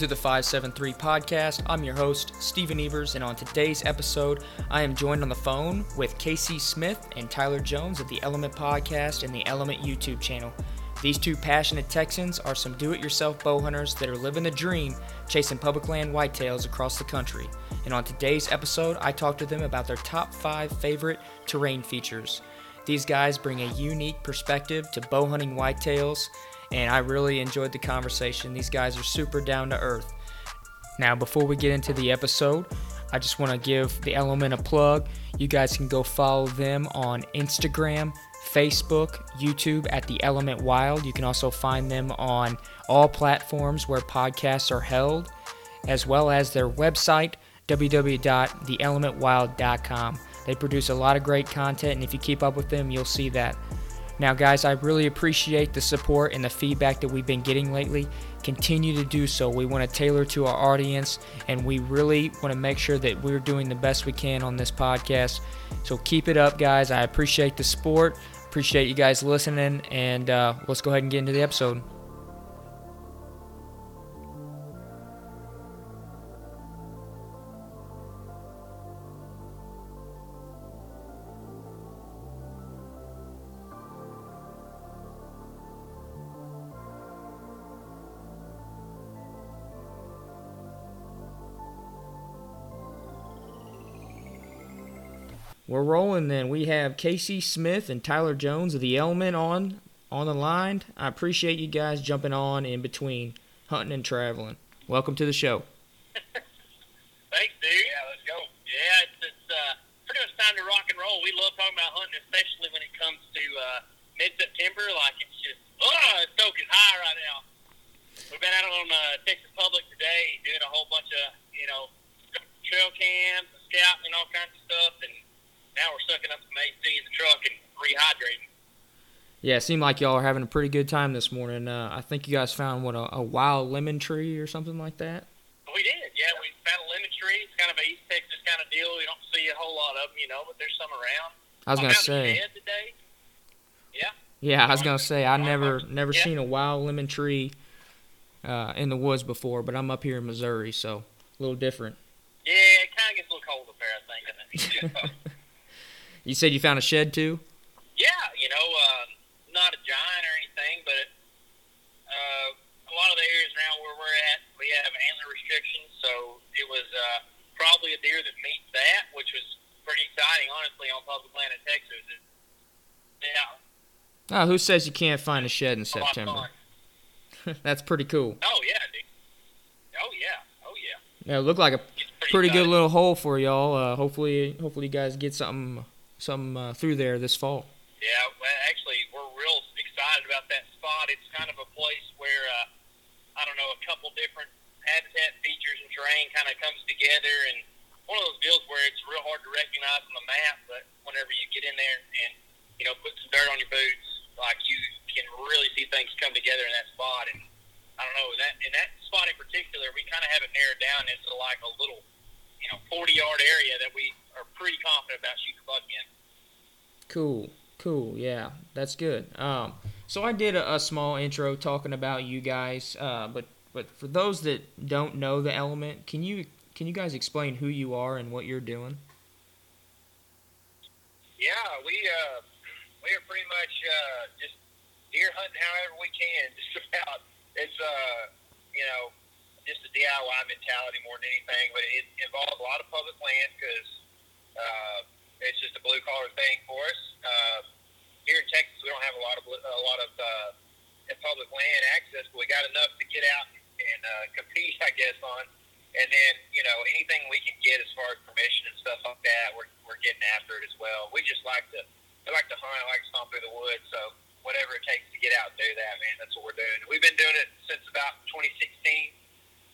to the 573 podcast. I'm your host, Stephen Evers, and on today's episode, I am joined on the phone with Casey Smith and Tyler Jones of the Element Podcast and the Element YouTube channel. These two passionate Texans are some do it yourself bow hunters that are living the dream chasing public land whitetails across the country. And on today's episode, I talk to them about their top five favorite terrain features. These guys bring a unique perspective to bow hunting whitetails and I really enjoyed the conversation. These guys are super down to earth. Now, before we get into the episode, I just want to give the Element a plug. You guys can go follow them on Instagram, Facebook, YouTube at The Element Wild. You can also find them on all platforms where podcasts are held, as well as their website, www.theelementwild.com. They produce a lot of great content, and if you keep up with them, you'll see that. Now, guys, I really appreciate the support and the feedback that we've been getting lately. Continue to do so. We want to tailor to our audience, and we really want to make sure that we're doing the best we can on this podcast. So keep it up, guys. I appreciate the support. Appreciate you guys listening, and uh, let's go ahead and get into the episode. We're rolling then. We have Casey Smith and Tyler Jones of the Element on on the line. I appreciate you guys jumping on in between hunting and traveling. Welcome to the show. Thanks, dude. Yeah, let's go. Yeah, it's, it's uh, pretty much time to rock and roll. We love talking about hunting, especially when it comes to uh, mid-September. Like it's just, oh, it's stoking high right now. We've been out on uh, Texas Public today, doing a whole bunch of, you know, trail cams, scouting, and all kinds of stuff, and now we're sucking up some AC in the truck and rehydrating. Yeah, it seemed like y'all are having a pretty good time this morning. Uh, I think you guys found what a, a wild lemon tree or something like that. We did, yeah. We found a lemon tree. It's kind of a East Texas kind of deal. We don't see a whole lot of them, you know, but there's some around. I was I gonna say. today. Yeah. Yeah, I was gonna say I never Yeah. never seen a wild lemon tree uh, in the woods before, but I'm up here in Missouri, so a little different. Yeah, it kind of gets a little cold up there, I think. You said you found a shed too. yeah, you know, um, not a giant or anything, but uh, a lot of the areas around where we're at, we have antler restrictions, so it was uh, probably a deer that meets that, which was pretty exciting, honestly, on public land in Texas. It, yeah, Oh, who says you can't find a shed in of September? That's pretty cool. Oh yeah, dude. Oh yeah. Oh yeah. Yeah, it looked like a It's pretty good little hole for y'all. Uh, hopefully, hopefully you guys get something something uh, through there this fall. Yeah, well, actually, we're real excited about that spot. It's kind of a place where uh, I don't know, a couple different habitat features and terrain kind of comes together, and one of those deals where it's real hard to recognize on the map, but whenever you get in there and you know put some dirt on your boots, like you can really see things come together in that spot. And I don't know that in that spot in particular, we kind of have it narrowed down into like a little, you know, forty yard area that we are pretty confident about shooting buck in. Cool, cool. Yeah, that's good. Um, so I did a, a small intro talking about you guys, uh, but but for those that don't know the element, can you can you guys explain who you are and what you're doing? Yeah, we uh, we are pretty much uh, just deer hunting however we can. Just about it's uh, you know just a DIY mentality more than anything, but it involves a lot of public land because uh, it's just a blue collar thing for us. Uh, here in Texas, we don't have a lot of a lot of uh, public land access, but we got enough to get out and uh, compete, I guess, on. And then, you know, anything we can get as far as permission and stuff like that, we're, we're getting after it as well. We just like to, we like to hunt, I like to stomp through the woods. So whatever it takes to get out and do that, man, that's what we're doing. We've been doing it since about 2016,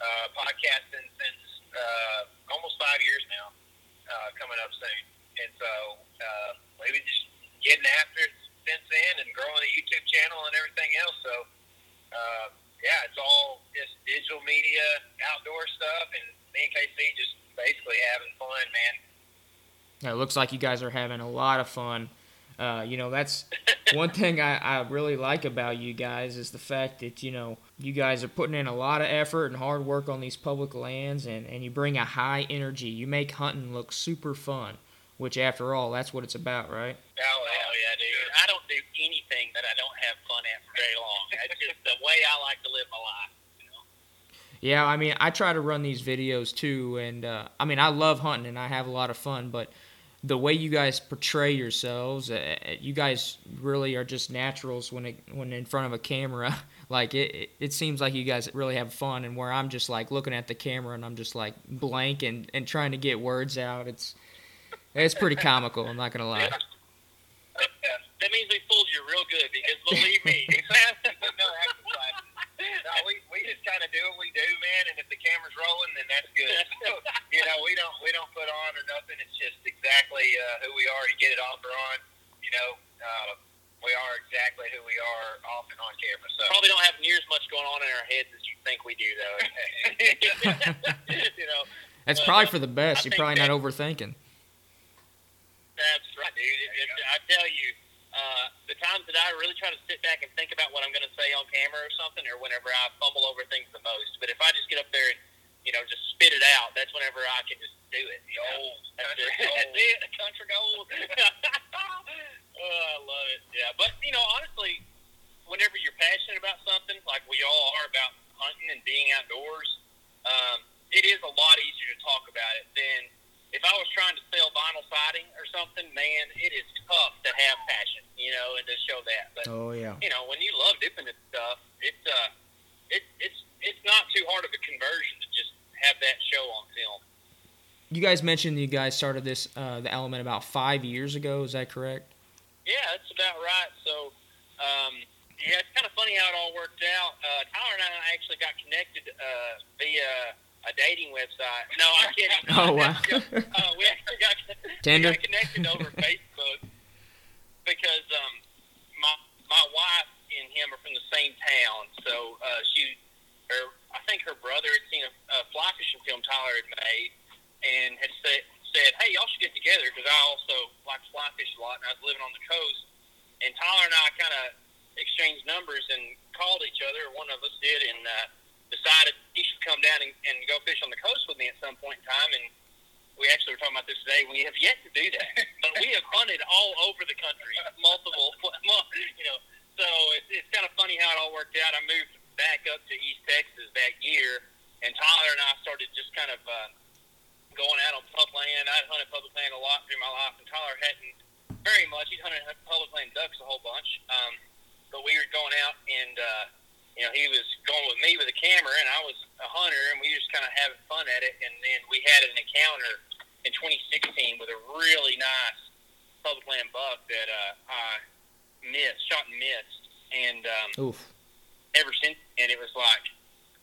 uh, podcasting since uh, almost five years now, uh, coming up soon. And so uh, we've been just getting after it since then and growing the YouTube channel and everything else. So, uh, yeah, it's all just digital media, outdoor stuff, and me and KC just basically having fun, man. It looks like you guys are having a lot of fun. Uh, you know, that's one thing I, I really like about you guys is the fact that you know you guys are putting in a lot of effort and hard work on these public lands, and and you bring a high energy. You make hunting look super fun, which after all, that's what it's about, right? Oh, hell yeah, dude! I don't do anything that I don't have fun at for very long. That's just the way I like to live my life. You know? Yeah, I mean, I try to run these videos too, and uh, I mean, I love hunting and I have a lot of fun, but the way you guys portray yourselves, uh, you guys really are just naturals when it, when in front of a camera. like it, it seems like you guys really have fun, and where I'm just like looking at the camera and I'm just like blank and, and trying to get words out. It's it's pretty comical. I'm not gonna lie. That means we fooled you real good because believe me, no, no, we, we just kind of do what we do, man. And if the camera's rolling, then that's good. So, you know, we don't we don't put on or nothing. It's just exactly uh, who we are. You get it off or on. You know, uh, we are exactly who we are off and on camera. So probably don't have near as much going on in our heads as you think we do, though. you know, that's probably for the best. You're probably not overthinking. That's right, dude. It, it, I tell you, uh, the times that I really try to sit back and think about what I'm going to say on camera or something, or whenever I fumble over things the most. But if I just get up there and you know just spit it out, that's whenever I can just do it. That's, country it. gold. that's it. Country gold. oh, I love it. Yeah, but you know, honestly, whenever you're passionate about something, like we all are about hunting and being outdoors, um, it is a lot easier to talk about it than if I was trying to sell vinyl siding or something, man, it is tough to have passion, you know, and to show that. But oh yeah, you know, when you love dipping this stuff, it's uh, it, it's it's not too hard of a conversion to just have that show on film. You guys mentioned you guys started this uh, the element about five years ago. Is that correct? Yeah, that's about right. So, um, yeah, it's kind of funny how it all worked out. Uh, Tyler and I actually got connected uh, via a dating website. No, I'm kidding. Oh wow. uh, we actually got, Tinder? We got connected over Facebook because um, my my wife and him are from the same town. So uh, she, her, I think her brother had seen a, a fly fishing film Tyler had made, and had said said, "Hey, y'all should get together because I also like to fly fish a lot, and I was living on the coast." And Tyler and I kind of exchanged numbers and called each other. One of us did, and uh, decided he should come down and, and go fish on the coast with me at some point in time. And we actually were talking about this today. We have yet to do that, but we have hunted all over the country, multiple, you know. So it's, it's kind of funny how it all worked out. I moved back up to East Texas that year, and Tyler and I started just kind of uh, going out on public land. I'd hunted public land a lot through my life, and Tyler hadn't very much. He'd hunted public land ducks a whole bunch, um, but we were going out and. Uh, you know, he was going with me with a camera, and I was a hunter, and we were just kind of having fun at it. And then we had an encounter in 2016 with a really nice public land buck that uh, I missed, shot and missed, and um, Oof. ever since, and it was like,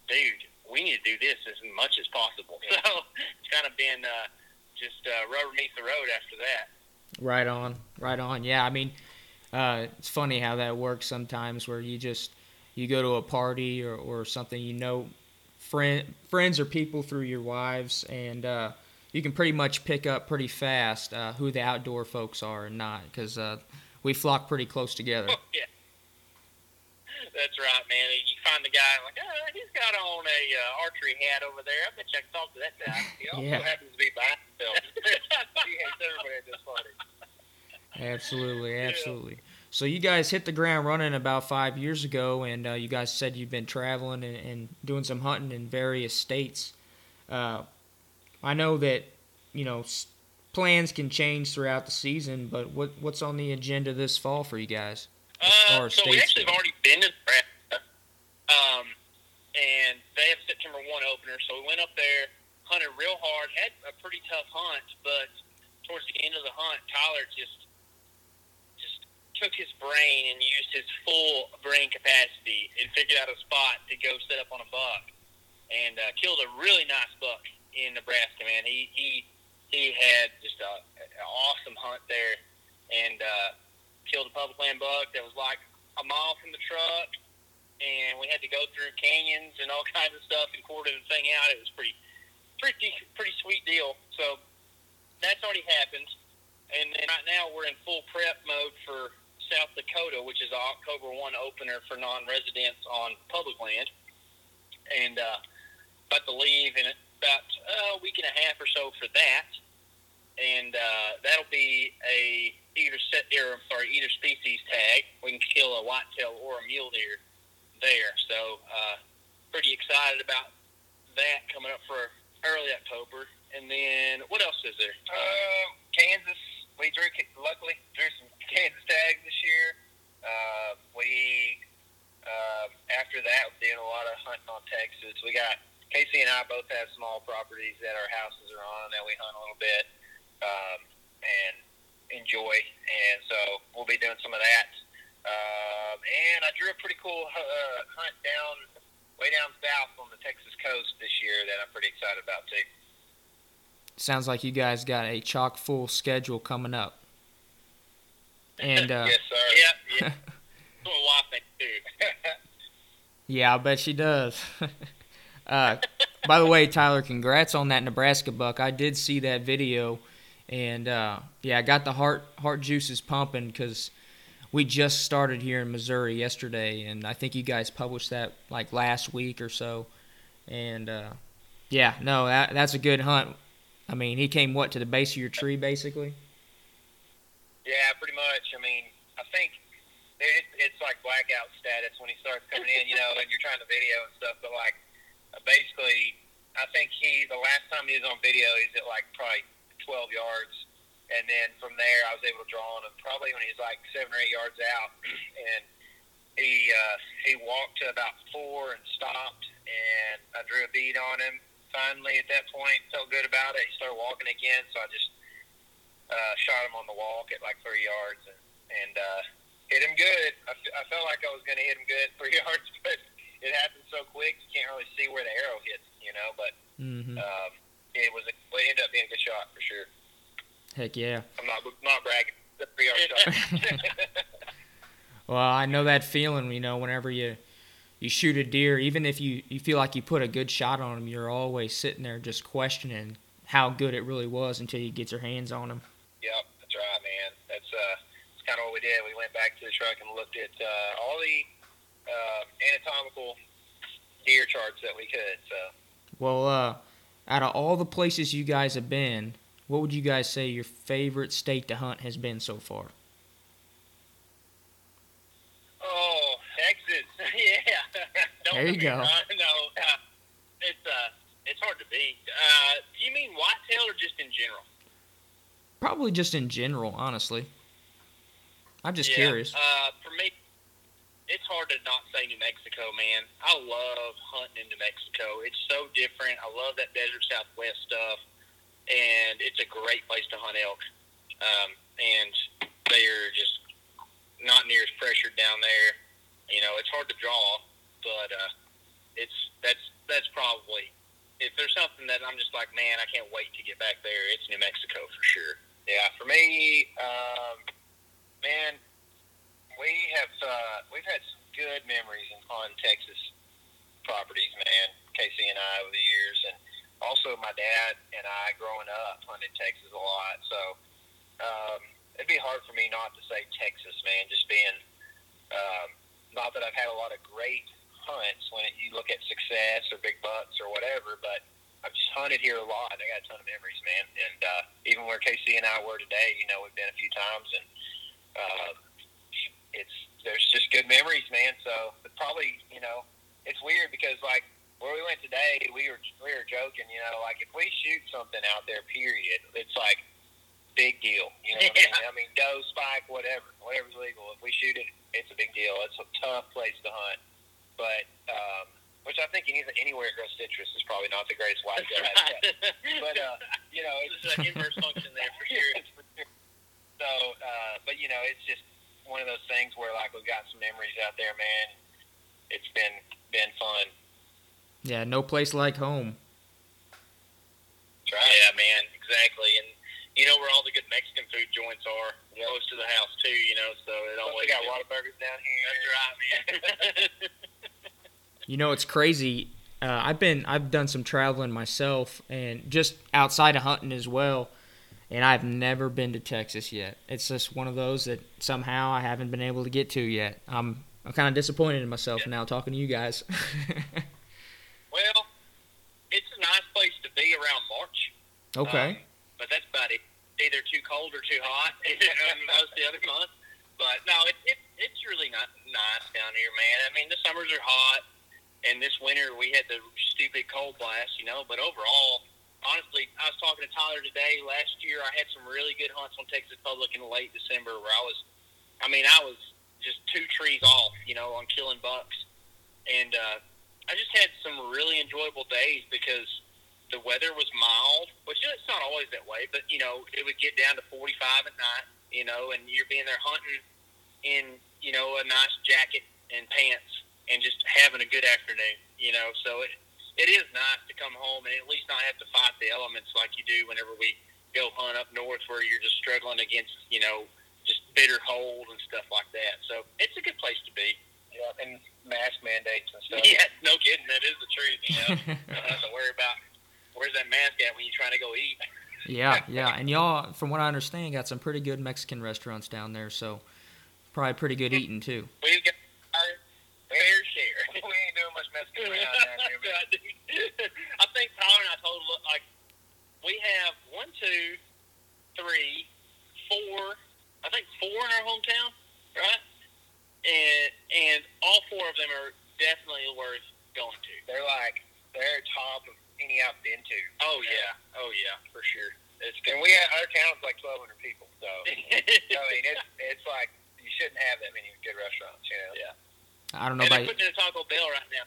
dude, we need to do this as much as possible. So it's kind of been uh, just uh, rubber meets the road after that. Right on, right on. Yeah, I mean, uh, it's funny how that works sometimes, where you just you go to a party or, or something, you know, friend friends or people through your wives, and uh, you can pretty much pick up pretty fast uh, who the outdoor folks are and not, because uh, we flock pretty close together. Oh, yeah. That's right, man. You find the guy like, oh, he's got on a uh, archery hat over there. I bet you I can talk to that guy. He also Yeah. happens to be by himself. he hates everybody at this party. Absolutely, absolutely. So you guys hit the ground running about five years ago, and uh, you guys said you've been traveling and, and doing some hunting in various states. Uh, I know that you know s- plans can change throughout the season, but what what's on the agenda this fall for you guys? Uh, so we actually have already been to Nebraska, um, and they have September one opener. So we went up there, hunted real hard, had a pretty tough hunt, but towards the end of the hunt, Tyler just took his brain and used his full brain capacity and figured out a spot to go set up on a buck, and uh, killed a really nice buck in Nebraska. Man, he he he had just a, an awesome hunt there, and. Uh, killed a public land buck that was like a mile from the truck, and we had to go through canyons and all kinds of stuff and quarter the thing out. It was pretty, pretty, pretty sweet deal. So that's already happened, and then right now we're in full prep mode for South Dakota, which is an October 1 opener for non residents on public land. And uh, about to leave in about uh, a week and a half or so for that. And uh, that'll be a either set or sorry, either species tag. We can kill a whitetail or a mule deer there. So uh, pretty excited about that coming up for early October. And then what else is there? Uh, Kansas. We drew luckily drew some Kansas tags this year. Uh, we uh, after that doing a lot of hunting on Texas. We got Casey and I both have small properties that our houses are on that we hunt a little bit um, and enjoy. And so we'll be doing some of that. Um, and I drew a pretty cool uh, hunt down way down south on the Texas coast this year that I'm pretty excited about too. Sounds like you guys got a chock full schedule coming up. And uh, yes, sir. Yeah, yeah. my wife thinks too. yeah, I bet she does. uh, by the way, Tyler, congrats on that Nebraska buck. I did see that video, and uh, yeah, I got the heart heart juices pumping because we just started here in Missouri yesterday, and I think you guys published that like last week or so. And uh, yeah, no, that, that's a good hunt. I mean, he came what to the base of your tree, basically. Yeah, pretty much. I mean, I think it, it's like blackout status when he starts coming in, you know, and you're trying to video and stuff. But like, uh, basically, I think he the last time he was on video, he's at like probably 12 yards, and then from there, I was able to draw on him probably when he was like seven or eight yards out, and he uh, he walked to about four and stopped, and I drew a bead on him. Finally, at that point, felt good about it. He started walking again, so I just uh, shot him on the walk at like three yards and, and uh, hit him good. I, f- I felt like I was going to hit him good three yards, but it happened so quick you can't really see where the arrow hits, you know. But Mm-hmm. um, it was a, it ended up being a good shot for sure. Heck yeah. I'm not not bragging. The three yard shot. Well, I know that feeling. You know, whenever you you shoot a deer, even if you you feel like you put a good shot on him, you're always sitting there just questioning how good it really was until you get your hands on him. Yep, that's right, man. That's uh, that's kind of what we did. We went back to the truck and looked at uh, all the uh, anatomical deer charts that we could. So. Well, uh, out of all the places you guys have been, what would you guys say your favorite state to hunt has been so far? Oh, Texas. yeah. There you me go. No, uh, it's uh, it's hard to beat. Uh, do you mean whitetail or just in general? Probably just in general, honestly. I'm just yeah. curious. Uh, for me, it's hard to not say New Mexico, man. I love hunting in New Mexico. It's so different. I love that desert Southwest stuff, and it's a great place to hunt elk. Um, and they're just not near as pressured down there. You know, it's hard to draw, but uh, it's that's that's probably if there's something that I'm just like, man, I can't wait to get back there. It's New Mexico for sure. Yeah, for me, um, man, we have uh, we've had some good memories on Texas properties, man. Casey and I over the years, and also my dad and I growing up hunted Texas a lot. So um, it'd be hard for me not to say Texas, man. Just being um, not that I've had a lot of great hunts when you look at success or big bucks or whatever, but I've just hunted here a lot. I got a ton of memories, man. And uh, even where Casey and I were today, you know, we've been a few times, and uh, it's there's just good memories, man. So but probably, you know, it's weird because like where we went today, we were we were joking, you know, like if we shoot something out there, period, it's like big deal. You know, what I mean? I mean, doe, spike, whatever, whatever's legal. If we shoot it, it's a big deal. It's a tough place to hunt, but. um which I think any, anywhere it grows citrus is probably not the greatest whitetail habitat. But uh, you know, it's There's an inverse function there for sure. So, uh, but you know, it's just one of those things where like we've got some memories out there, man. It's been been fun. Yeah, no place like home. That's right. Yeah, man, exactly. And you know where all the good Mexican food joints are, Yep. close to the house too. You know, so it Plus, always we got Whataburgers down here. That's right, man. You know, it's crazy. Uh, I've been I've done some traveling myself, and just outside of hunting as well. and I've never been to Texas yet. It's just one of those that somehow I haven't been able to get to yet. I'm I'm kind of disappointed in myself Yeah. now talking to you guys. Well, it's a nice place to be around March. okay. Um, but that's about it. Either too cold or too hot most of the other months. But no, it, it, it's really not nice down here, man. I mean, the summers are hot, and this winter we had the stupid cold blast, you know. But overall, honestly, I was talking to Tyler today. Last year, I had some really good hunts on Texas Public in late December where I was, I mean, I was just two trees off, you know, on killing bucks. And uh, I just had some really enjoyable days because the weather was mild, which it's not always that way, but you know, it would get down to 45 at night, you know, and you're being there hunting in, you know, a nice jacket and pants and just having a good afternoon, you know. So it it is nice to come home and at least not have to fight the elements like you do whenever we go hunt up north where you're just struggling against, you know, just bitter cold and stuff like that. So it's a good place to be. Yeah, and mask mandates and stuff. Yeah, no kidding. That is the truth. You know, don't have to worry about where's that mask at when you're trying to go eat. Yeah, yeah, and y'all, from what I understand, got some pretty good Mexican restaurants down there, so probably pretty good mm-hmm. eating too. We've got fair share. we ain't doing much messing around down here, man. I think Tyler and I told like we have one, two, three, four. I think four in our hometown, right? And and all four of them are definitely worth going to. They're like they're top of any I've been to. Oh yeah, oh yeah, for sure. It's And we had, our town's like 1,200 people, so I mean it's it's like you shouldn't have that many good restaurants, you know. Yeah. I don't know and they're putting in a Taco Bell right now.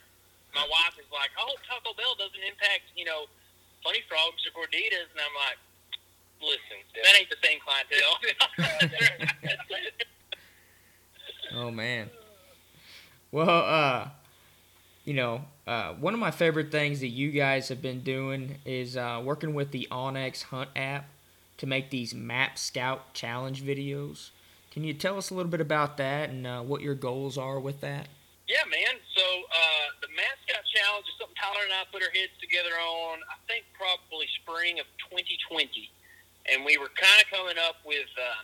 My wife is like, "Oh, Taco Bell doesn't impact, you know, funny frogs or gorditas," and I'm like, "Listen, that ain't the same clientele." Oh man. Well, uh, you know, uh, one of my favorite things that you guys have been doing is uh, working with the onX Hunt app to make these Map Scout challenge videos. Can you tell us a little bit about that and uh, what your goals are with that? Yeah, man. So uh, the Map Scout challenge is something Tyler and I put our heads together on. I think probably spring of 2020, and we were kind of coming up with, uh,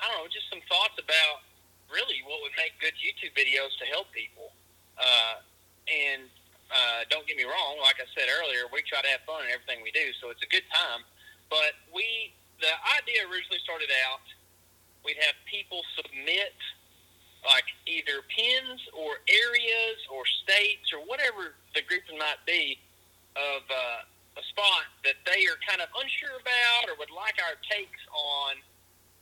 I don't know, just some thoughts about really what would make good YouTube videos to help people. Uh, and uh, don't get me wrong, like I said earlier, we try to have fun in everything we do, so it's a good time. But we, the idea originally started out, we'd have people submit like either pins or areas or states or whatever the grouping might be of uh, a spot that they are kind of unsure about or would like our takes on,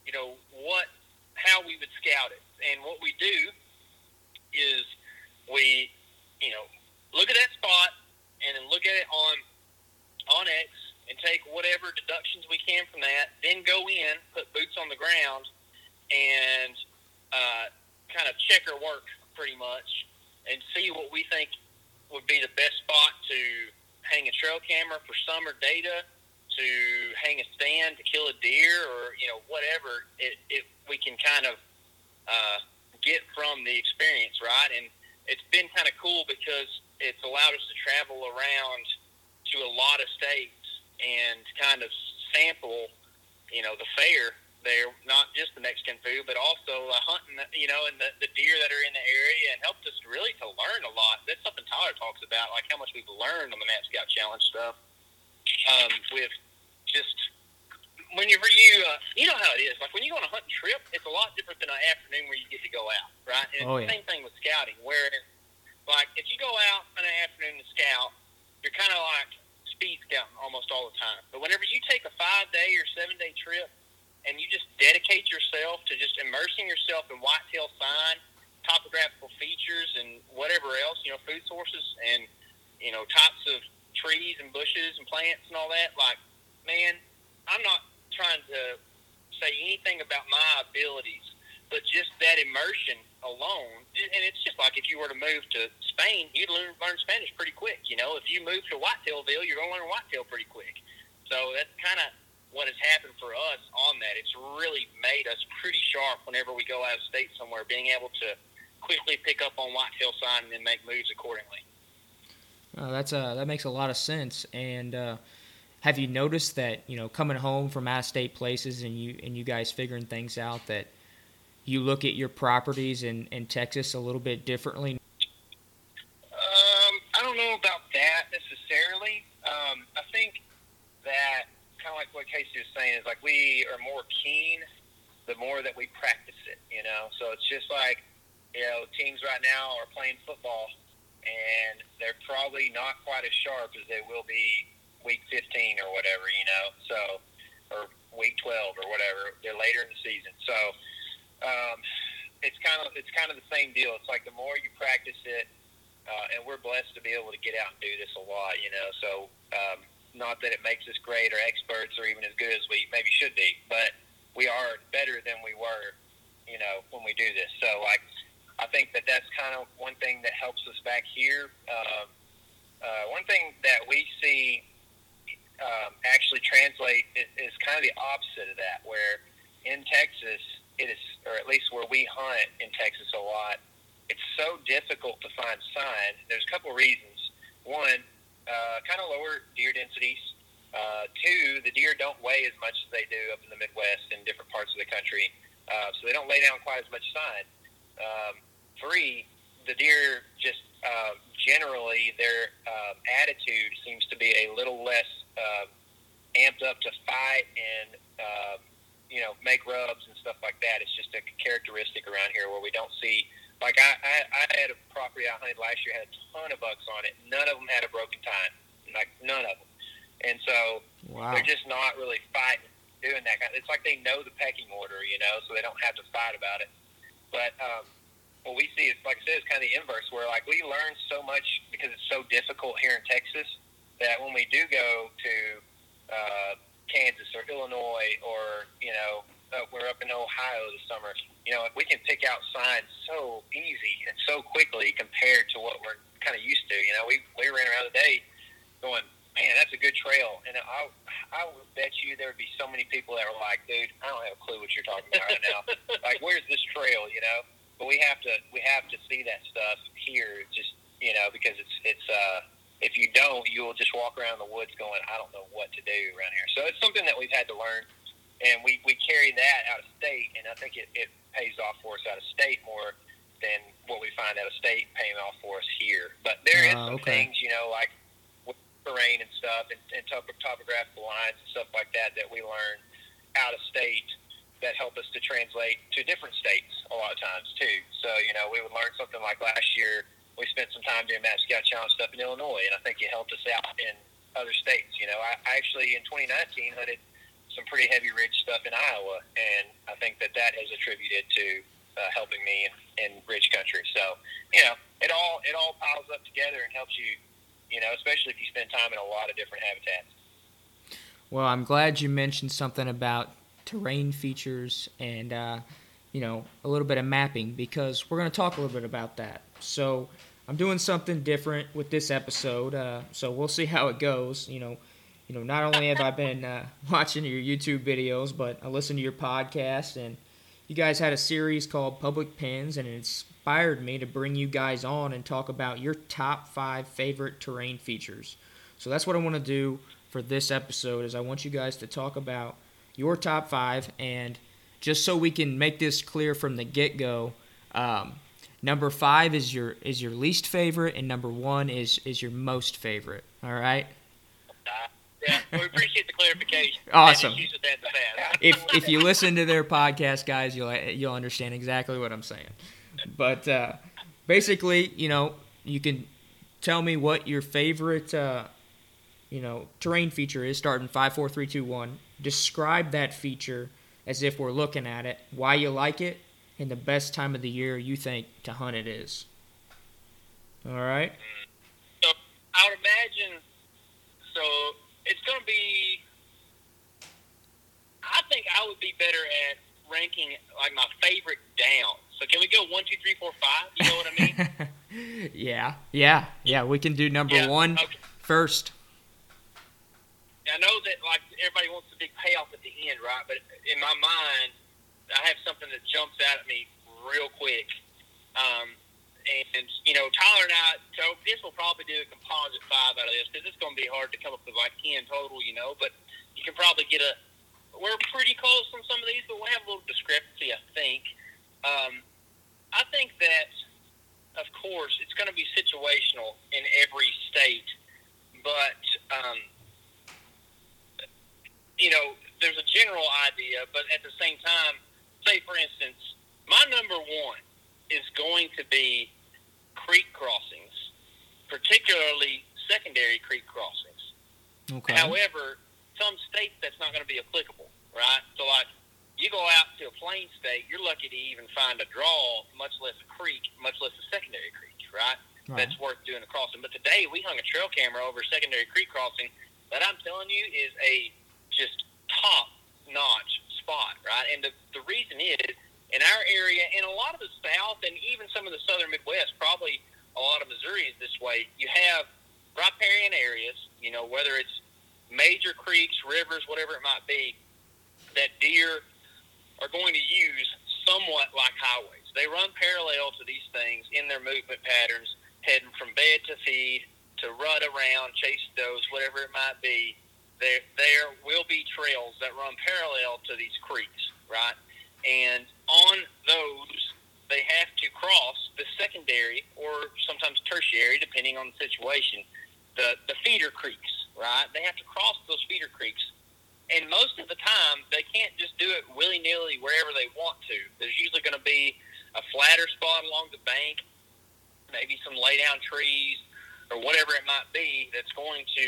you know, what how we would scout it. And what we do is we, you know, look at that spot and then look at it on on X and take whatever deductions we can from that, then go in, put boots on the ground, and uh, kind of check our work pretty much and see what we think would be the best spot to hang a trail camera for summer data, to hang a stand to kill a deer, or you know whatever it, it we can kind of uh, get from the experience, right? And it's been kind of cool because it's allowed us to travel around to a lot of states and kind of sample, you know, the fare there, not just the Mexican food, but also uh, hunting, you know, and the, the deer that are in the area, and helped us really to learn a lot. That's something Tyler talks about, like how much we've learned on the Map Scout Challenge stuff. Um, with just whenever you, uh, you know how it is. Like when you go on a hunting trip, it's a lot different than an afternoon where you get to go out, right? And Oh, it's yeah. the same thing with scouting, where like if you go out on an afternoon to scout, you're kind of like speed scouting almost all the time. But whenever you take a five day or seven day trip and you just dedicate yourself to just immersing yourself in whitetail sign, topographical features, and whatever else, you know, food sources and you know types of trees and bushes and plants and all that. Like, man, I'm not trying to say anything about my abilities, but just that immersion alone, and it's just like if you were to move to Spain, you'd learn, learn Spanish pretty quick. You know, if you move to Whitetailville, you're going to learn Whitetail pretty quick. So that's kind of what has happened for us on that. It's really made us pretty sharp whenever we go out of state somewhere, being able to quickly pick up on whitetail sign and then make moves accordingly. Uh, that's uh, that makes a lot of sense. And uh, have you noticed that you know coming home from out of state places and you and you guys figuring things out that you look at your properties in, in Texas a little bit differently? Um, I don't know about that necessarily. Um, I think that kind of like what Casey was saying is like we are more keen the more that we practice it, you know. So it's just like you know teams right now are playing football and they're probably not quite as sharp as they will be week 15 or whatever, you know. So or week 12 or whatever. They're later in the season, so um, it's kind of it's kind of the same deal. It's like the more you practice it, uh, and we're blessed to be able to get out and do this a lot, you know. So um, not that it makes us great or experts or even as good as we maybe should be, but we are better than we were, you know, when we do this. So like, I think that that's kind of one thing that helps us back here. Um, uh, one thing that we see um, actually translate is, is kind of the opposite of that, where in Texas it is, or at least where we hunt in Texas a lot, it's so difficult to find sign. There's a couple reasons. One, uh, kind of lower deer densities. Uh, two, the deer don't weigh as much as they do up in the Midwest in different parts of the country, uh, so they don't lay down quite as much sign. Um, three, the deer just uh, generally their uh, attitude seems to be a little less uh, amped up to fight and uh, you know, make rubs and stuff like that. It's just a characteristic around here where we don't see. Like I, I, I had a property I hunted last year had a ton of bucks on it. None of them had a broken tine, like none of them. And so wow. they're just not really fighting, doing that. It's like they know the pecking order, you know, so they don't have to fight about it. But um, what we see is, like I said, it's kind of the inverse, where like we learn so much because it's so difficult here in Texas that when we do go to uh, Kansas or Illinois or you know uh, we're up in Ohio this summer. You know, we can pick out signs so easy and so quickly compared to what we're kind of used to. You know, we we ran around today going, man, that's a good trail, and I I would bet you there would be so many people that were like, dude, I don't have a clue what you're talking about right now. like, where's this trail? You know, but we have to we have to see that stuff here, just you know, because it's it's uh if you don't, you will just walk around the woods going, I don't know what to do around here. So it's something that we've had to learn, and we, we carry that out of state, I think it, it pays off for us out of state more than what we find out of state paying off for us here. But there is uh, some okay. things, you know, like terrain and stuff, and, and top, topographical lines and stuff like that that we learn out of state that help us to translate to different states a lot of times too. So you know, we would learn something like last year we spent some time doing Map Scout Challenge stuff in Illinois, and I think it helped us out in other states. You know, I, I actually in 2019 hunted some pretty heavy ridge stuff in Iowa, and I think that that has attributed to uh, helping me in, in ridge country. So, you know, it all it all piles up together and helps you. You know, especially if you spend time in a lot of different habitats. Well, I'm glad you mentioned something about terrain features and uh, you know a little bit of mapping because we're going to talk a little bit about that. So I'm doing something different with this episode. Uh, so we'll see how it goes. You know, you know, not only have I been uh, watching your YouTube videos, but I listened to your podcast, and you guys had a series called Public Pens, and it inspired me to bring you guys on and talk about your top five favorite terrain features. So that's what I want to do for this episode. Is I want you guys to talk about your top five, and just so we can make this clear from the get go. Um, Number five is your is your least favorite, and number one is is your most favorite. All right. Yeah, we appreciate the clarification. Awesome. if if you listen to their podcast, guys, you'll you'll understand exactly what I'm saying. But uh, basically, you know, you can tell me what your favorite, uh, you know, terrain feature is. Starting five, four, three, two, one. Describe that feature as if we're looking at it. Why you like it, and the best time of the year you think to hunt it is. All right. So I would imagine. So it's going to be. I think I would be better at ranking like my favorite down. So can we go one, two, three, four, five? You know what I mean? yeah, yeah, yeah. We can do number yeah, one okay. first. I know that like everybody wants the big payoff at the end, right? But in my mind, I have something that jumps out at me real quick, um, and and you know, Tyler and I, so this will probably do a composite five out of this because it's going to be hard to come up with like ten total, you know. But you can probably get a. We're pretty close on some of these, but we'll have a little discrepancy, I think. Um, I think that, of course, it's going to be situational in every state, but um, you know, there's a general idea, but at the same time, say for instance, my number one is going to be creek crossings, particularly secondary creek crossings. Okay. However, some states that's not going to be applicable, right? So, like, you go out to a plain state, you're lucky to even find a draw, much less a creek, much less a secondary creek, right? Right. That's worth doing a crossing. But today we hung a trail camera over a secondary creek crossing that I'm telling you is a just top notch spot, right? And the, the reason is in our area, in a lot of the South, and even some of the Southern Midwest, probably a lot of Missouri is this way. You have riparian areas, you know, whether it's major creeks, rivers, whatever it might be, that deer are going to use somewhat like highways. They run parallel to these things in their movement patterns, heading from bed to feed to rut around, chase does, whatever it might be. There, there will be trails that run parallel to these creeks, right? And on those, they have to cross the secondary or sometimes tertiary, depending on the situation, the, the feeder creeks, right? They have to cross those feeder creeks. And most of the time, they can't just do it willy nilly wherever they want to. There's usually going to be a flatter spot along the bank, maybe some lay down trees or whatever it might be that's going to,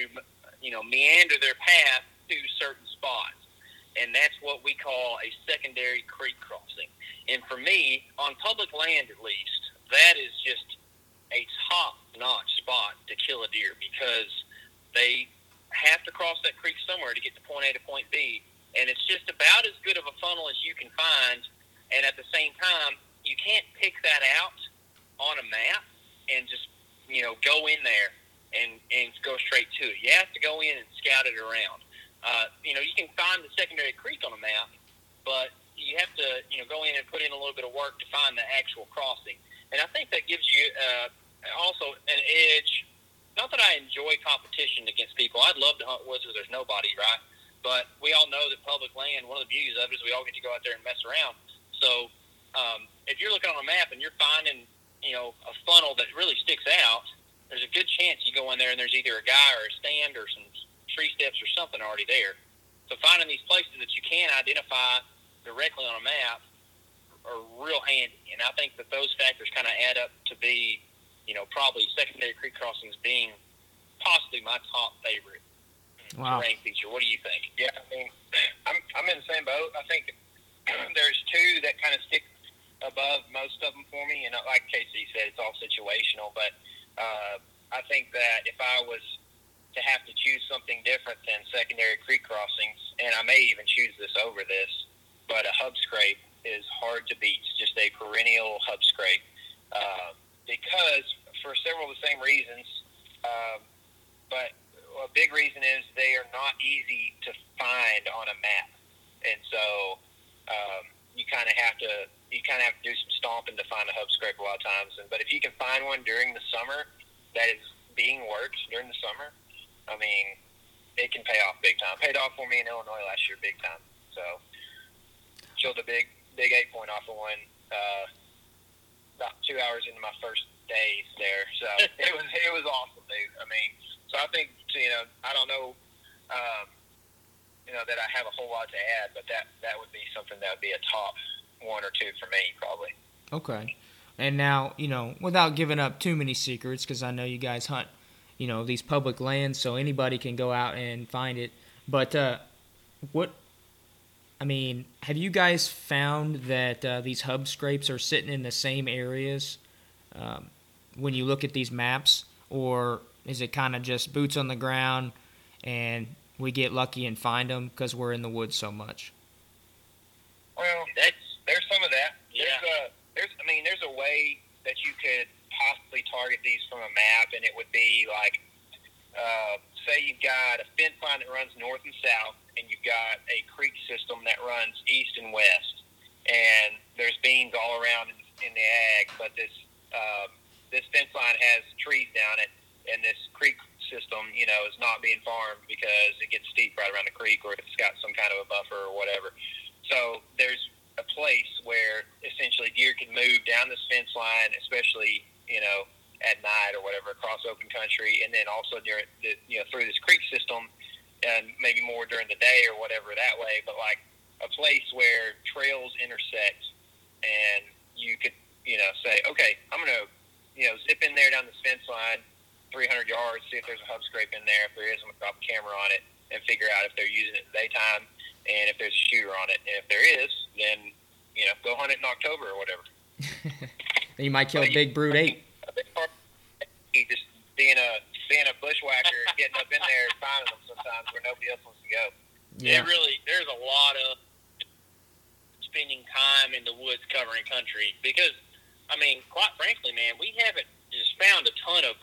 you know, meander their path to certain spots. And that's what we call a secondary creek crossing. And for me, on public land at least, that is just a top notch spot to kill a deer because they have to cross that creek somewhere to get to point A to point B. And it's just about as good of a funnel as you can find. And at the same time, you can't pick that out on a map and just, you know, go in there and, and go straight to it. You have to go in and scout it around. Uh, you know, you can find the secondary creek on a map, but you have to, you know, go in and put in a little bit of work to find the actual crossing. And I think that gives you uh, also an edge. Not that I enjoy competition against people. I'd love to hunt woods where there's nobody, right? But we all know that public land, one of the beauties of it is we all get to go out there and mess around. So um, if you're looking on a map and you're finding, you know, a funnel that really sticks out, there's a good chance you go in there and there's either a guy or a stand or some tree steps or something already there. So finding these places that you can identify directly on a map are real handy, and I think that those factors kind of add up to be, you know, probably secondary creek crossings being possibly my top favorite Wow. terrain feature. What do you think? Yeah, I mean, I'm I'm in the same boat. I think there's two that kind of stick above most of them for me. And like Casey said, it's all situational. But uh, I think that if I was to have to choose something different than secondary creek crossings, and I may even choose this over this, but a hub scrape is hard to beat. It's just a perennial hub scrape uh, because for several of the same reasons. Um, but a big reason is they are not easy to find on a map, and so um, you kind of have to you kind of have to do some stomping to find a hub scrape a lot of times. And but if you can find one during the summer that is being worked during the summer, I mean, it can pay off big time. Paid off for me in Illinois last year, big time. So killed a big big eight point off of one uh, about two hours into my first days there. So it was it was awesome, dude. I mean, so I think you know I don't know. Um, you know that I have a whole lot to add, but that that would be something that would be a top one or two for me probably. Okay. And now, you know, without giving up too many secrets, because I know you guys hunt, you know, these public lands, so anybody can go out and find it. But uh, what, I mean, have you guys found that uh, these hub scrapes are sitting in the same areas um, when you look at these maps, or is it kind of just boots on the ground and we get lucky and find them because we're in the woods so much? Well, That's there's some of that. Yeah. There's a there's I mean there's a way that you could possibly target these from a map, and it would be like, uh, say you've got a fence line that runs north and south, and you've got a creek system that runs east and west, and there's beans all around in, in the ag, but this um, this fence line has trees down it, and this creek system, you know, is not being farmed because it gets steep right around the creek, or it's got some kind of a buffer or whatever. So there's a place where essentially deer can move down this fence line, especially you know at night or whatever across open country, and then also during the, you know through this creek system, and maybe more during the day or whatever that way. But like a place where trails intersect, and you could you know say, okay, I'm gonna you know zip in there down this fence line, 300 yards, see if there's a hub scrape in there. If there is, I'm gonna drop a camera on it and figure out if they're using it in the daytime and if there's a shooter on it. And if there is, then you know go hunt it in October or whatever. you might kill a big brute eight. Just being a being a bushwhacker, getting up in there, finding them sometimes where nobody else wants to go. Yeah. It really, there's a lot of spending time in the woods covering country because, I mean, quite frankly, man, we haven't just found a ton of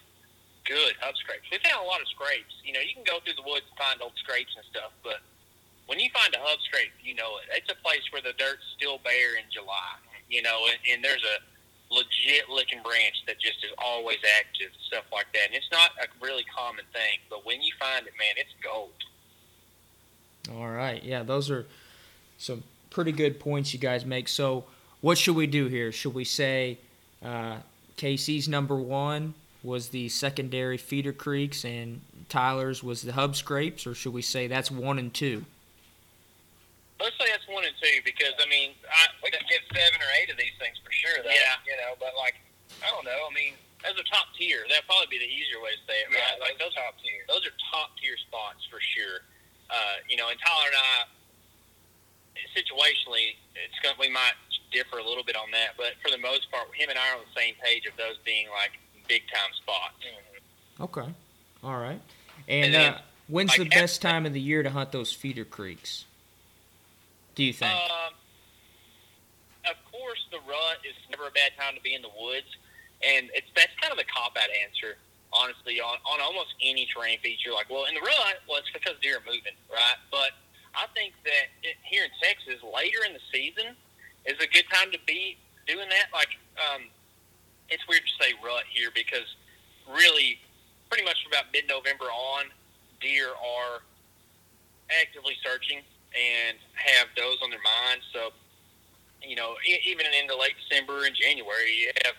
good hub scrapes. We found a lot of scrapes. You know, you can go through the woods and find old scrapes and stuff, but when you find a hub scrape, you know it. It's a place where the dirt's still bare in July. You know, and, and there's a legit licking branch that just is always active, stuff like that. And it's not a really common thing, but when you find it, man, it's gold. All right, yeah, those are some pretty good points you guys make. So, what should we do here? Should we say uh, Casey's number one was the secondary feeder creeks and Tyler's was the hub scrapes, or should we say that's one and two? Let's say that's one and two because I mean, I, we could get seven or eight of these things for sure. Though, yeah, you know, but like I don't know. I mean, as a top tier, that'd probably be the easier way to say it, right? like those top tier. Those are top tier spots for sure. Uh, you know, and Tyler and I, situationally, it's going we might differ a little bit on that, but for the most part, him and I are on the same page of those being like big time spots. Mm-hmm. Okay, all right. And, and then, uh, when's like, the best time of the year to hunt those feeder creeks? Do you think? Um, of course, the rut is never a bad time to be in the woods, and it's that's kind of the cop out answer. Honestly, on, on almost any terrain feature, like, well, in the rut, well, it's because deer are moving, right? But I think that it, here in Texas, later in the season is a good time to be doing that. Like, um, it's weird to say rut here because really, pretty much from about mid-November on, deer are actively searching and have those on their mind. So, you know, even into late December and January, you have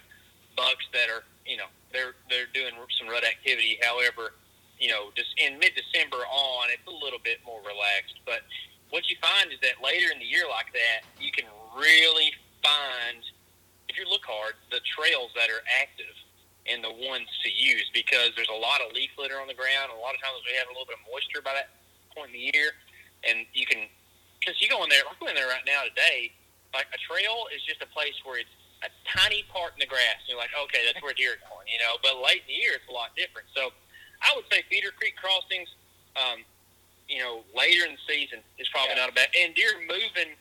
bucks that are, you know, they're they're doing some rut activity. However, you know, just in mid December on, it's a little bit more relaxed. But what you find is that later in the year, like that, you can really find, if you look hard, the trails that are active and the ones to use because there's a lot of leaf litter on the ground. A lot of times we have a little bit of moisture by that point in the year and you can because you go in there. Like we're in there right now today. Like a trail is just a place where it's a tiny part in the grass. You're like, okay, that's where deer are going, you know. But late in the year, it's a lot different. So I would say feeder creek crossings, um, you know, later in the season is probably yeah. not a bad. And deer moving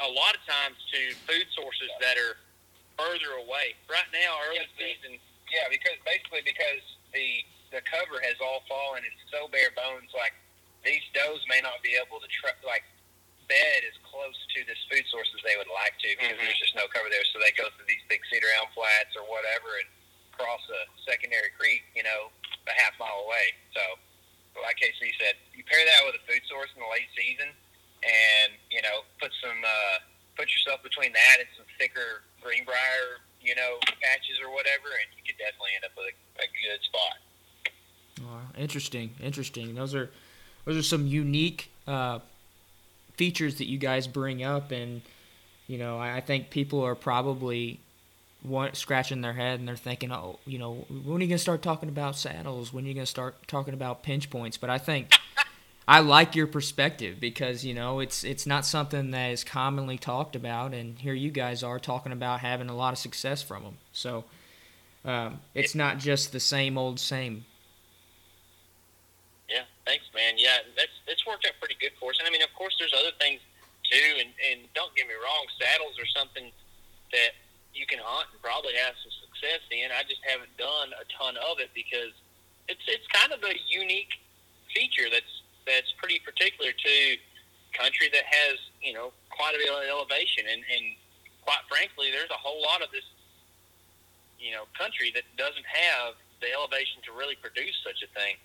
a lot of times to food sources yeah. that are further away. Right now, early yeah, season. Yeah, because basically because the the cover has all fallen. It's so bare bones. Like these does may not be able to tr- like bed as close to this food source as they would like to because mm-hmm. there's just no cover there. So they go through these big cedar elm flats or whatever and cross a secondary creek, you know, a half mile away. So, like KC said, you pair that with a food source in the late season, and you know, put some uh, put yourself between that and some thicker greenbrier, you know, patches or whatever, and you could definitely end up with a, a good spot. Oh, interesting, interesting. Those are those are some unique uh, features that you guys bring up, and you know, I, I think people are probably scratching their head and they're thinking, oh, you know, when are you gonna start talking about saddles? When are you gonna start talking about pinch points? But I think. I like your perspective because you know it's it's not something that is commonly talked about, and here you guys are talking about having a lot of success from them. So um, it's not just the same old same. Yeah, thanks, man. Yeah, that's it's worked out pretty good for us. And I mean, of course, there's other things too. And and don't get me wrong, saddles are something that you can hunt and probably have some success in. I just haven't done a ton of it because it's it's kind of a unique feature that's that's pretty particular to country that has you know quite a bit of elevation and and quite frankly, there's a whole lot of this you know country that doesn't have the elevation to really produce such a thing.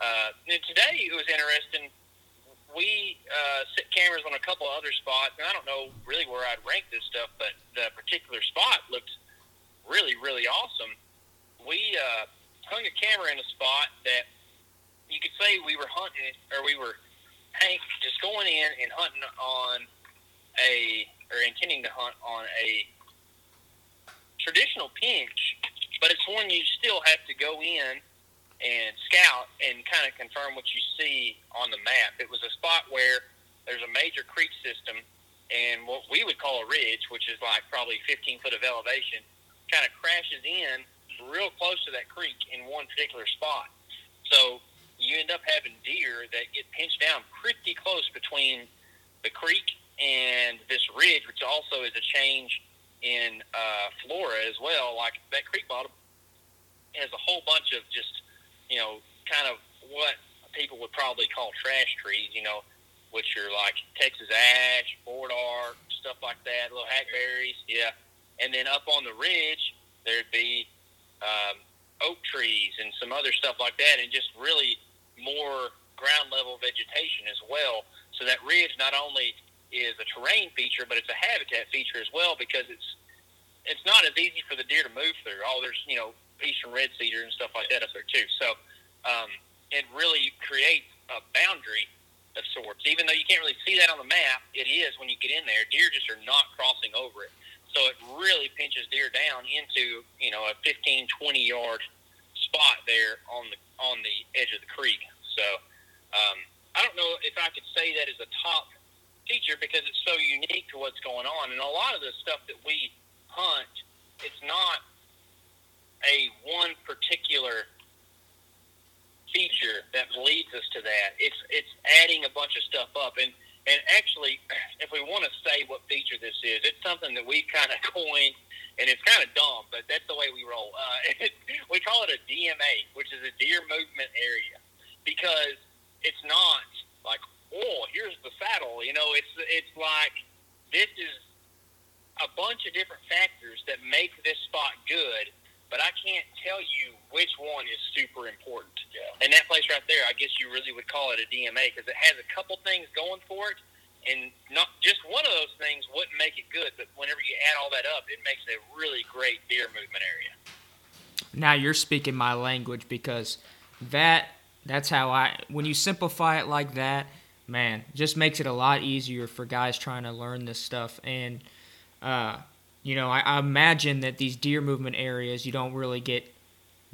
Uh, and today it was interesting. We uh, set cameras on a couple other spots, and I don't know really where I'd rank this stuff, but the particular spot looked really, really awesome. We uh, hung a camera in a spot that you could say we were hunting, or we were Hank just going in and hunting on a, or intending to hunt on a traditional pinch, but it's one you still have to go in and scout and kind of confirm what you see on the map. It was a spot where there's a major creek system and what we would call a ridge, which is like probably 15 foot of elevation, kind of crashes in real close to that creek in one particular spot. So you end up having deer that get pinched down pretty close between the creek and this ridge, which also is a change in uh, flora as well. Like that creek bottom has a whole bunch of just, you know, kind of what people would probably call trash trees, you know, which are like Texas ash, bois d'arc, stuff like that, little hackberries, yeah. And then up on the ridge, there'd be um, oak trees and some other stuff like that, and just really more ground level vegetation as well. So that ridge not only is a terrain feature, but it's a habitat feature as well because it's it's not as easy for the deer to move through. Oh, there's you know eastern red cedar and stuff like that up there too. So um, it really creates a boundary of sorts. Even though you can't really see that on the map, it is when you get in there. Deer just are not crossing over it. So it really pinches deer down into you know a 15, 20 yard spot there on the on the edge of the creek. So um, I don't know if I could say that is a top feature because it's so unique to what's going on. And a lot of the stuff that we hunt, it's not a one particular feature that leads us to that. It's it's adding a bunch of stuff up. And and actually, if we want to say what feature this is, it's something that we kind of coined, and it's kind of dumb, but that's the way we roll. Uh, we call it a DMA, which is a deer movement area, because it's not like oh, here's the saddle. You know, it's it's like this is a bunch of different factors that make this spot good, but I can't tell you which one is super important. Yeah. And that place right there, I guess you really would call it a DMA because it has a couple things going for it, and not just one of those things wouldn't make it good, but whenever you add all that up, it makes a really great deer movement area. Now you're speaking my language because that that's how I when you simplify it like that man, just makes it a lot easier for guys trying to learn this stuff. And, uh, you know, I, I imagine that these deer movement areas, you don't really get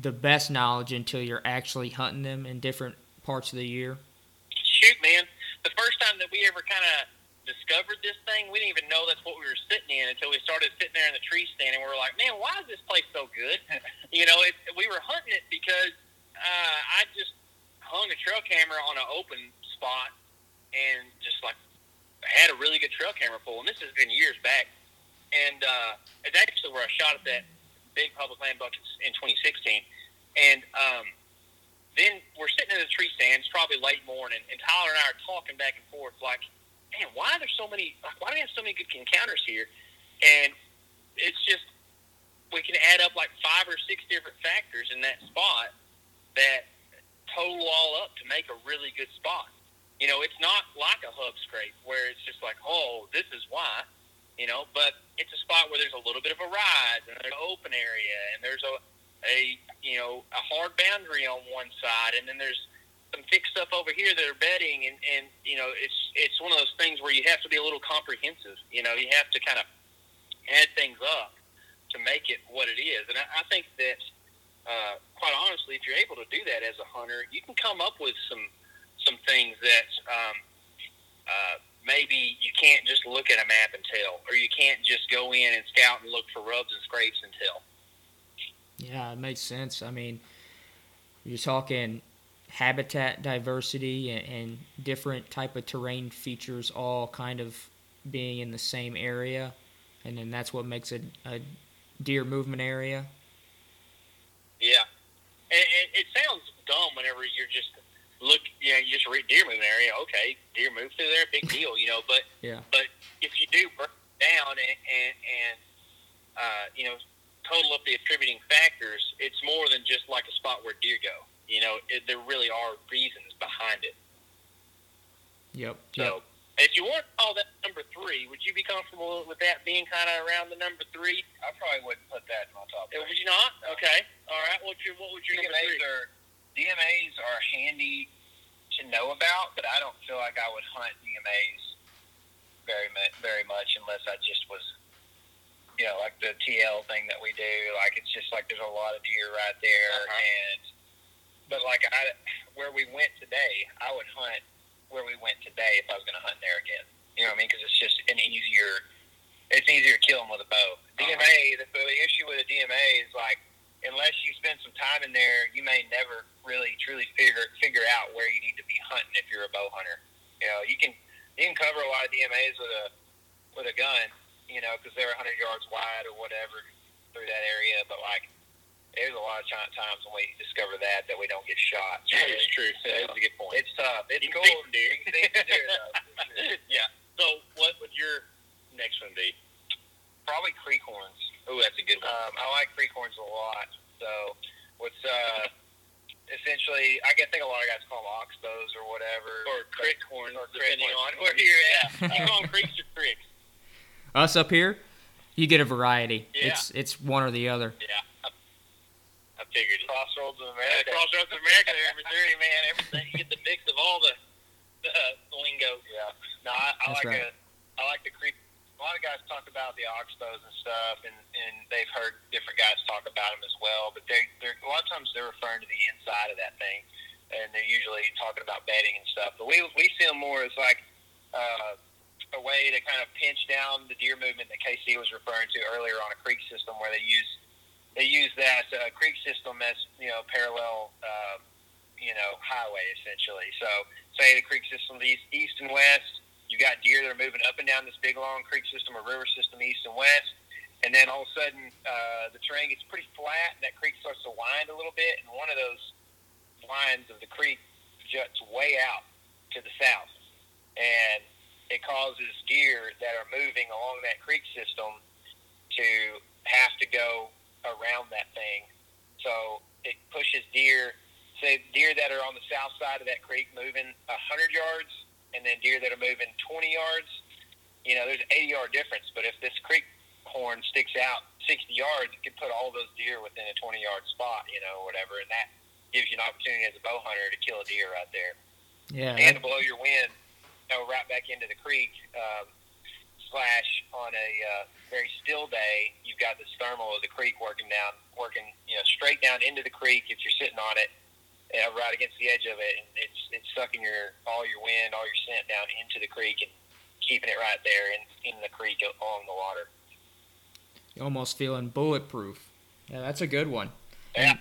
the best knowledge until you're actually hunting them in different parts of the year. Shoot, man. The first time that we ever kind of discovered this thing, we didn't even know that's what we were sitting in until we started sitting there in the tree stand, and we were like, "Man, why is this place so good?" you know, it, we were hunting it because uh, I just hung a trail camera on an open spot and just like had a really good trail camera pull. And this has been years back. And uh, it's actually where I shot at that big public land buck in 2016. And um, then we're sitting in the tree stand. It's probably late morning, and Tyler and I are talking back and forth, like, "Man, why are there so many? Like, why do we have so many good encounters here?" And it's just we can add up like five or six different factors in that spot that total all up to make a really good spot. You know, it's not like a hub scrape where it's just like, oh, this is why, you know, but it's a spot where there's a little bit of a rise and there's an open area and there's a, a you know, a hard boundary on one side and then there's some fixed stuff over here that are bedding and, and you know, it's it's one of those things where you have to be a little comprehensive. You know, you have to kind of add things up to make it what it is. And I, I think that uh, quite honestly, if you're able to do that as a hunter, you can come up with some some things that um, uh, maybe you can't just look at a map and tell, or you can't just go in and scout and look for rubs and scrapes and tell. Yeah, it makes sense. I mean, you're talking habitat diversity and, and different type of terrain features all kind of being in the same area, and then that's what makes it a deer movement area. Yeah, and, and it sounds dumb whenever you're just look, you know, you just read deer moving area. Okay, deer move through there, big deal, you know. But yeah. but if you do break down and and, and uh, you know total up the attributing factors, it's more than just like a spot where deer go. You know, it, there really are reasons behind it. Yep. So, yep. if you want to call that number three, would you be comfortable with that being kind of around the number three? I probably wouldn't put that in my top. Uh, three. Would you not? Okay. All right. What's your What would your number DMAs three? are DMAs are handy to know about, but I don't feel like I would hunt DMAs very much, very much unless I just was, you know, like the TL thing that we do. Like it's just like there's a lot of deer right there, Uh-huh. and but like I, where we went today, I would hunt where we went today if I was going to hunt there again. You know what I mean? Because it's just an easier, it's easier to kill them with a bow. Uh-huh. DMA, the, the issue with a DMA is like unless you spend some time in there, you may never really truly figure figure out where you need to be hunting if you're a bow hunter. You know, you can you can cover a lot of DMAs with a with a gun, you know, because they're 100 yards wide or whatever through that area. But like, there's a lot of times when we discover that that we don't get shot. That is true. So, That's a good point. It's tough. It's You cool. some deer. You can see some deer, though, sure. yeah. So, what would your next one be? Probably creek horns. Oh, that's a good one. Um, I like creek horns a lot. So, what's uh, essentially, I guess think a lot of guys call them oxbows or whatever. or crick horns, or crick depending horns. on where you're at. you call them creeks or cricks? Us up here, you get a variety. Yeah. It's it's one or the other. Yeah. I, I figured it. Crossroads of Yeah, America. Crossroads of America there in Missouri, man. Everything you get the mix of all the, the uh, lingo. Yeah. No, I, I That's like right. a, I like the creek. A lot of guys talk about the oxbows and stuff, and, and they've heard different guys talk about them as well. But they, they're a lot of times they're referring to the inside of that thing, and they're usually talking about bedding and stuff. But we we see them more as like uh, a way to kind of pinch down the deer movement that KC was referring to earlier on a creek system, where they use they use that uh, creek system as you know parallel. Uh, you know, highway essentially. So, say the creek system east, east and west, you got deer that are moving up and down this big long creek system or river system east and west, and then all of a sudden uh, the terrain gets pretty flat, and that creek starts to wind a little bit, and one of those winds of the creek juts way out to the south, and it causes deer that are moving along that creek system to have to go around that thing. So it pushes deer, say deer that are on the south side of that creek moving 100 yards, and then deer that are moving 20 yards. You know, there's an 80 yard difference, but if this creek horn sticks out 60 yards, it could put all those deer within a 20 yard spot, you know, or whatever, and that gives you an opportunity as a bow hunter to kill a deer right there Yeah. and to blow your wind, you know, right back into the creek. Um, slash on a uh, very still day, you've got this thermal of the creek working down, working you know straight down into the creek if you're sitting on it, uh, right against the edge of it, and it's it's sucking your all your wind, all your scent down into the creek and keeping it right there in in the creek along the water. You're almost feeling bulletproof. Yeah, that's a good one. Yeah.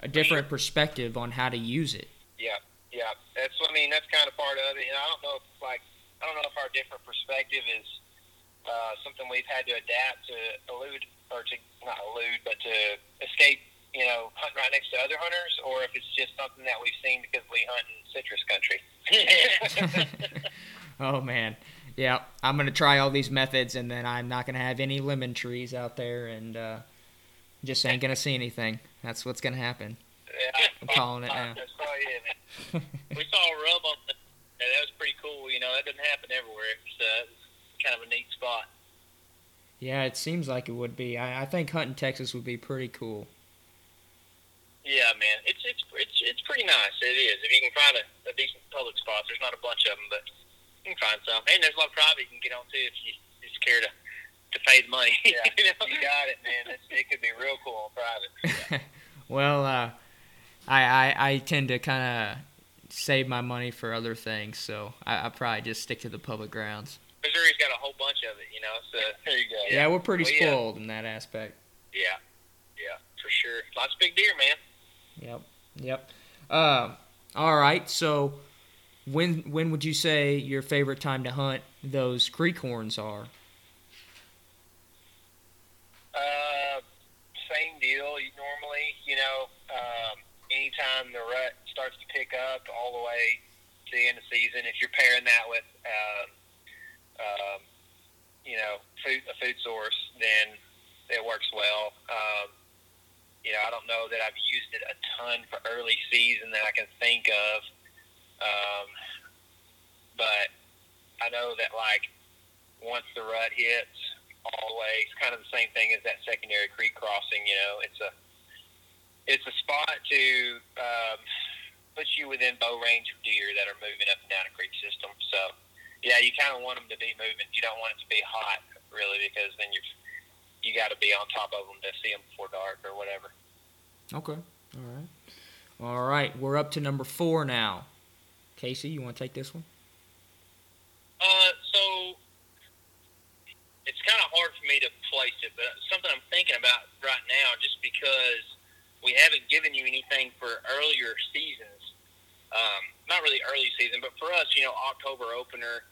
A different perspective on how to use it. Yeah, yeah. That's I mean that's kind of part of it. And I don't know if like I don't know if our different perspective is uh, something we've had to adapt to elude or to not elude, but to escape. You know, hunting right next to other hunters, or if it's just something that we've seen because we hunt in citrus country. Oh man. Yeah, I'm gonna try all these methods, and then I'm not gonna have any lemon trees out there, and uh, just ain't gonna see anything. That's what's gonna happen. yeah, I'm calling it now. That's probably it, man. we saw a rub on the. Yeah, that was pretty cool. You know, that doesn't happen everywhere. It's, uh, kind of a neat spot. yeah, it seems like it would be. I, I think hunting Texas would be pretty cool. Yeah, man, it's it's it's it's pretty nice. It is. If you can find a, a decent public spot, there's not a bunch of them, but you can find some. And there's a lot of private you can get on too if you just care to to pay the money. Yeah, you know? you got it, man. It's, it could be real cool in private. well, uh, I, I I tend to kind of save my money for other things, so I, I probably just stick to the public grounds. Missouri's got a whole bunch of it. You know, so There you go. Yeah, we're pretty Well, yeah. spoiled in that aspect. yeah, yeah, for sure. Lots of big deer, man. Yep. Yep. Uh, all right. So, when when would you say your favorite time to hunt those creek horns are? Uh, same deal. Normally, you know, um, anytime the rut starts to pick up all the way to the end of season, if you're pairing that with, um, um, you know, food, a food source, then it works well. Um, you know, I don't know that I've used it a ton for early season that I can think of, um, but I know that like once the rut hits, all the way, it's kind of the same thing as that secondary creek crossing. You know, it's a it's a spot to um, put you within bow range of deer that are moving up and down a creek system. So, yeah, you kind of want them to be moving. You don't want it to be hot, really, because then you're you got to be on top of them to see them before dark or whatever. Okay. All right. All right. We're up to number four now. Casey, you want to take this one? Uh, so it's kind of hard for me to place it, but something I'm thinking about right now, just because we haven't given you anything for earlier seasons. Um, not really early season, but for us, you know, October opener.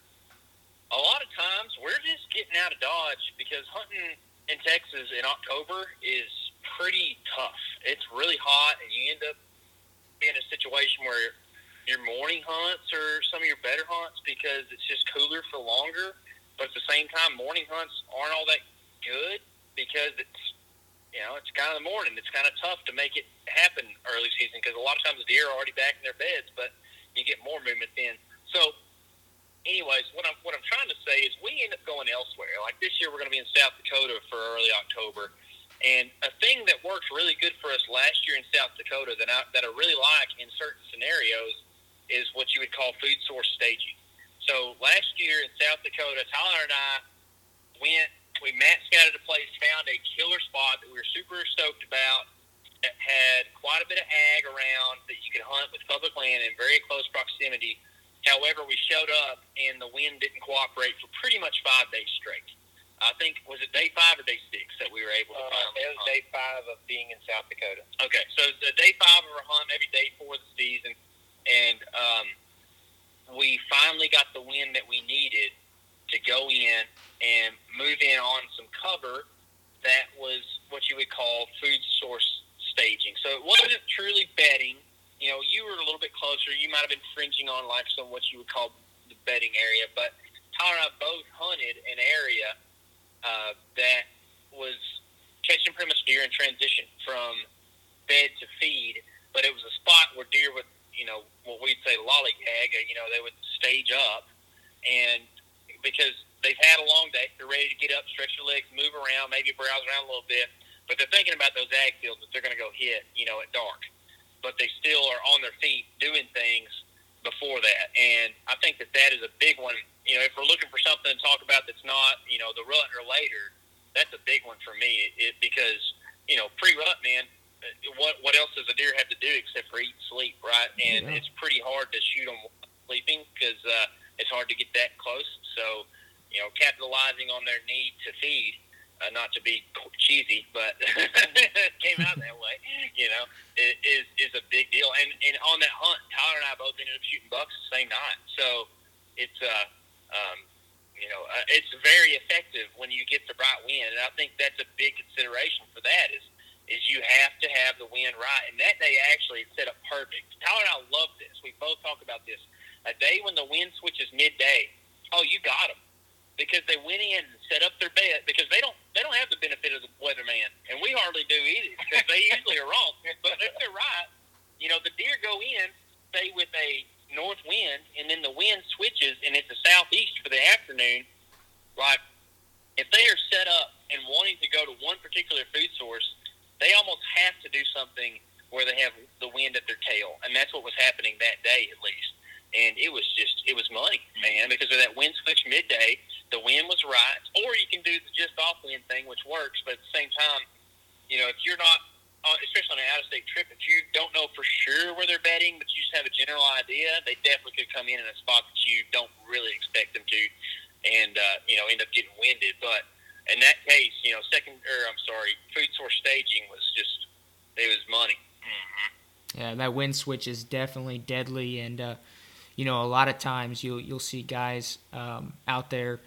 A lot of times we're just getting out of Dodge because hunting in Texas in October is pretty tough. It's really hot, and you end up in a situation where your morning hunts are some of your better hunts because it's just cooler for longer. But at the same time, morning hunts aren't all that good because it's you know it's kind of the morning. It's kind of tough to make it happen early season because a lot of times the deer are already back in their beds, but you get more movement then. So, anyways, what I'm what I'm trying to say is we end up going elsewhere. Like this year, we're going to be in South Dakota for early October. And a thing that worked really good for us last year in South Dakota that I, that I really like in certain scenarios is what you would call food source staging. So last year in South Dakota, Tyler and I went, we map scouted a place, found a killer spot that we were super stoked about that had quite a bit of ag around that you could hunt with public land in very close proximity. However, we showed up and the wind didn't cooperate for pretty much five days straight. I think was it day five or day six that we were able to Uh, finally it was hunt? day five of being in South Dakota. Okay, so it's uh, day five of our hunt, maybe day four of the season, and um, we finally got the wind that we needed to go in and move in on some cover that was what you would call food source staging. So it wasn't truly bedding. You know, you were a little bit closer. You might have been fringing on like some what you would call the bedding area, but Tyler and I both hunted an area uh, that was catching pretty much deer in transition from bed to feed, but it was a spot where deer would, you know, what we'd say lollygag, uh, you know, they would stage up, and because they've had a long day, they're ready to get up, stretch their legs, move around, maybe browse around a little bit, but they're thinking about those ag fields that they're going to go hit, you know, at dark, but they still are on their feet doing things before that, and I think that that is a big one. You know, if we're looking for something to talk about that's not, you know, the rut or later, that's a big one for me. It, because you know, pre-rut, man, uh, what what else does a deer have to do except for eat, and sleep, right? And Yeah. it's pretty hard to shoot them sleeping because uh, it's hard to get that close. So, you know, capitalizing on their need to feed, uh, not to be cheesy, but it came out that way. You know, i- is is a big deal. And and on that hunt, Tyler and I both ended up shooting bucks the same night. So it's uh um, you know, uh, it's very effective when you get the right wind, and I think that's a big consideration for that is is you have to have the wind right. And that day actually set up perfect. Tyler and I love this. We both talk about this. A day when the wind switches midday, oh, you got them because they went in set up their bed because they don't they don't have the benefit of the weatherman, and we hardly do either because they usually are wrong. But if they're right, you know, the deer go in, stay with a north wind, and then the wind switches and it's a southeast for the afternoon. Like if they are set up and wanting to go to one particular food source, they almost have to do something where they have the wind at their tail, and that's what was happening that day at least. And it was just it was money, man, because of that wind switch midday. The wind was right, or you can do the just off wind thing, which works. But at the same time, you know, if you're not, uh, especially on an out of state trip, if you don't know for sure where they're betting, but you just have a general idea, they definitely could come in in a spot that you don't really expect them to, and uh, you know, end up getting winded. But in that case, you know, second or I'm sorry, food source staging was just it was money. Yeah, that wind switch is definitely deadly, and uh, you know a lot of times you'll you'll see guys um, out there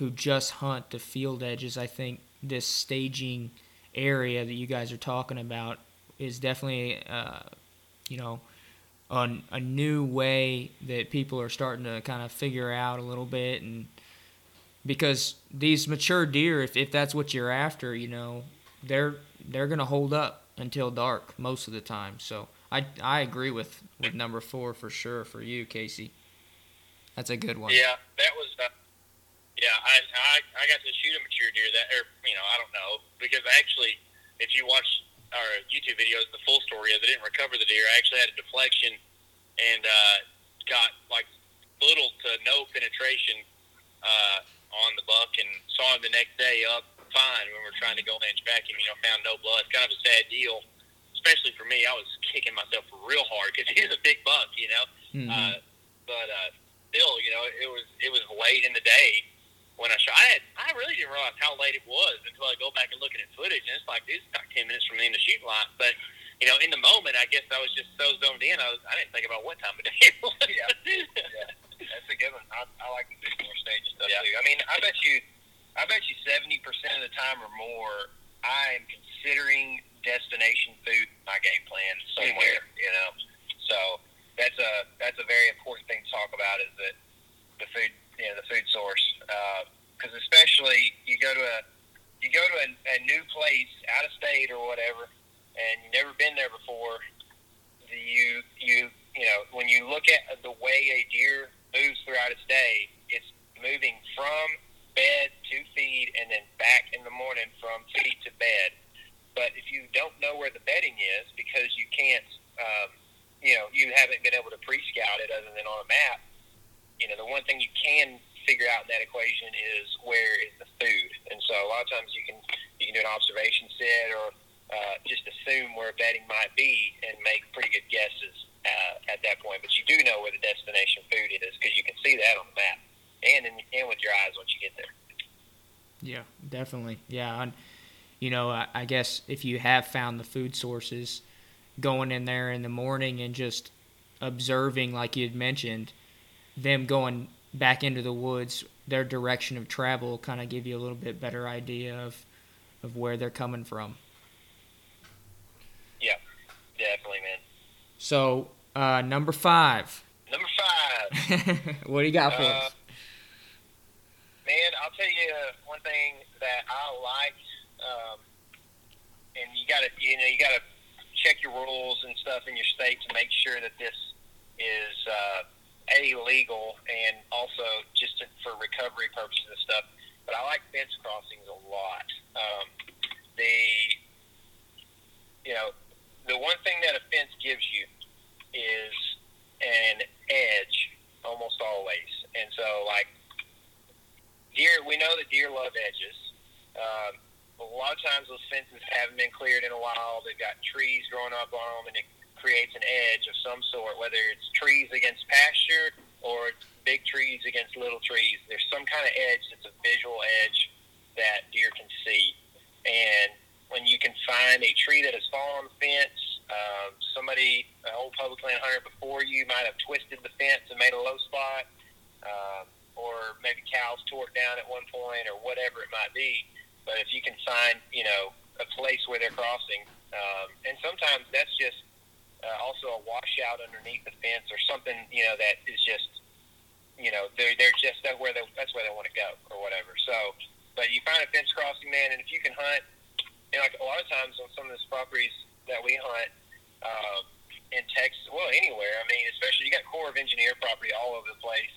who just hunt the field edges. I think this staging area that you guys are talking about is definitely uh, you know a, a new way that people are starting to kind of figure out a little bit and because these mature deer, if, if that's what you're after, you know, they're they're gonna hold up until dark most of the time. So I I agree with with number four for sure for you, Casey. That's a good one. Yeah, that was. Uh, yeah, I, I I got to shoot a mature deer that, or you know, I don't know because actually, if you watch our YouTube videos, the full story is I didn't recover the deer. I actually had a deflection and uh, got like little to no penetration uh, on the buck, and saw him the next day up fine when we were trying to go inch back him. You know, found no blood. Kind of a sad deal, especially for me. I was kicking myself real hard because he's a big buck, you know. Mhm. Uh, but uh, still, you know, it was it was late in the day when I shot. I had I really didn't realize how late it was until I go back and looking at footage, and it's like this is about ten minutes from the end of shoot line. But you know, in the moment, I guess I was just so zoned in. I was I didn't think about what time of day it was. Yeah. yeah, that's a good one. I, I like the big more stage stuff Yeah. too. I mean, I bet you, I bet you seventy percent of the time or more, I am considering destination food my game plan somewhere. You know, so that's a that's a very important thing to talk about is that the food, you know, the food source, because especially you go to a you go to a, a new place out of state or whatever, and you've never been there before. You you you know when you look at the way a deer moves throughout its day, it's moving from bed to feed and then back in the morning from feed to bed. But if you don't know where the bedding is because you can't, um, you know, you haven't been able to pre-scout it other than on a map. You know, the one thing you can figure out in that equation is where is the food, and so a lot of times you can you can do an observation set or uh, just assume where bedding might be and make pretty good guesses uh, at that point. But you do know where the destination food is because you can see that on the map and in, and with your eyes once you get there. Yeah, definitely. Yeah, and you know, I, I guess if you have found the food sources, going in there in the morning and just observing, like you had mentioned, them going back into the woods, their direction of travel, kind of give you a little bit better idea of of where they're coming from. Yeah, definitely, man. So, uh, number five, Number five. what do you got for Uh, us? Man, I'll tell you one thing that I liked, um, and you got to, you know, you got to check your rules and stuff in your state to make sure that this is uh, a legal and also just to, for recovery purposes and stuff. But I like fence crossings a lot. Um, the, you know, the one thing that a fence gives you is an edge almost always, and so like deer, we know that deer love edges. Um, a lot of times those fences haven't been cleared in a while. They've got trees growing up on them, and it creates an edge of some sort, whether it's trees against pasture or big trees against little trees. There's some kind of edge that's a visual edge that deer can see. And when you can find a tree that has fallen on the fence, um, somebody, an old public land hunter before you might have twisted the fence and made a low spot. Um, or maybe cows tore it down at one point, or whatever it might be. But if you can find, you know, a place where they're crossing, um, and sometimes that's just uh, also a washout underneath the fence, or something, you know, that is just, you know, they're they're just that where they that's where they want to go, or whatever. So, but you find a fence crossing, man, and if you can hunt, you know, like a lot of times on some of these properties that we hunt. Um, in Texas, well, anywhere. I mean, especially you got Corps of Engineer property all over the place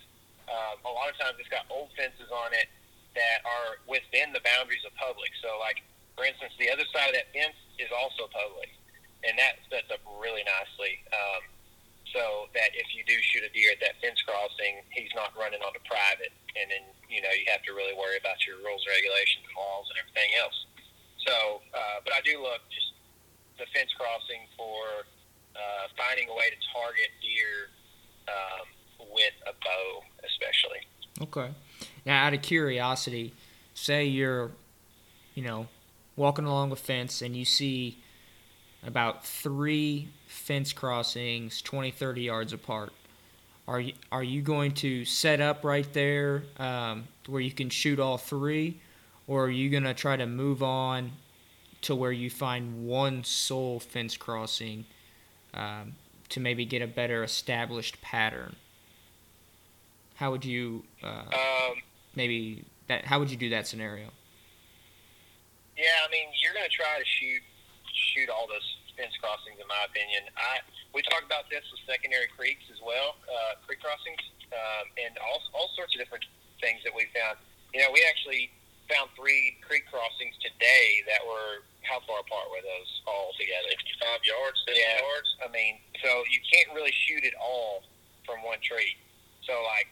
um, a lot of times it's got old fences on it that are within the boundaries of public. So, like for instance, the other side of that fence is also public, and that sets up really nicely. Um, so that if you do shoot a deer at that fence crossing, he's not running onto private, and then you know you have to really worry about your rules, regulations, laws, and everything else. So, uh, but I do love just the fence crossing for uh, finding a way to target deer. Um, with a bow, especially. Okay. Now, out of curiosity, say you're, you know, walking along a fence and you see about three fence crossings 20, 30 yards apart. Are you, are you going to set up right there um, where you can shoot all three? Or are you going to try to move on to where you find one sole fence crossing um, to maybe get a better established pattern? How would you uh, Um, maybe that? How would you do that scenario? Yeah, I mean, you're going to try to shoot shoot all those fence crossings, in my opinion. I we talked about this with secondary creeks as well, uh, creek crossings, um, and all all sorts of different things that we found. You know, we actually found three creek crossings today that were how far apart were those all together? Five yards, seven Yeah. yards. I mean, so you can't really shoot it all from one tree. So like,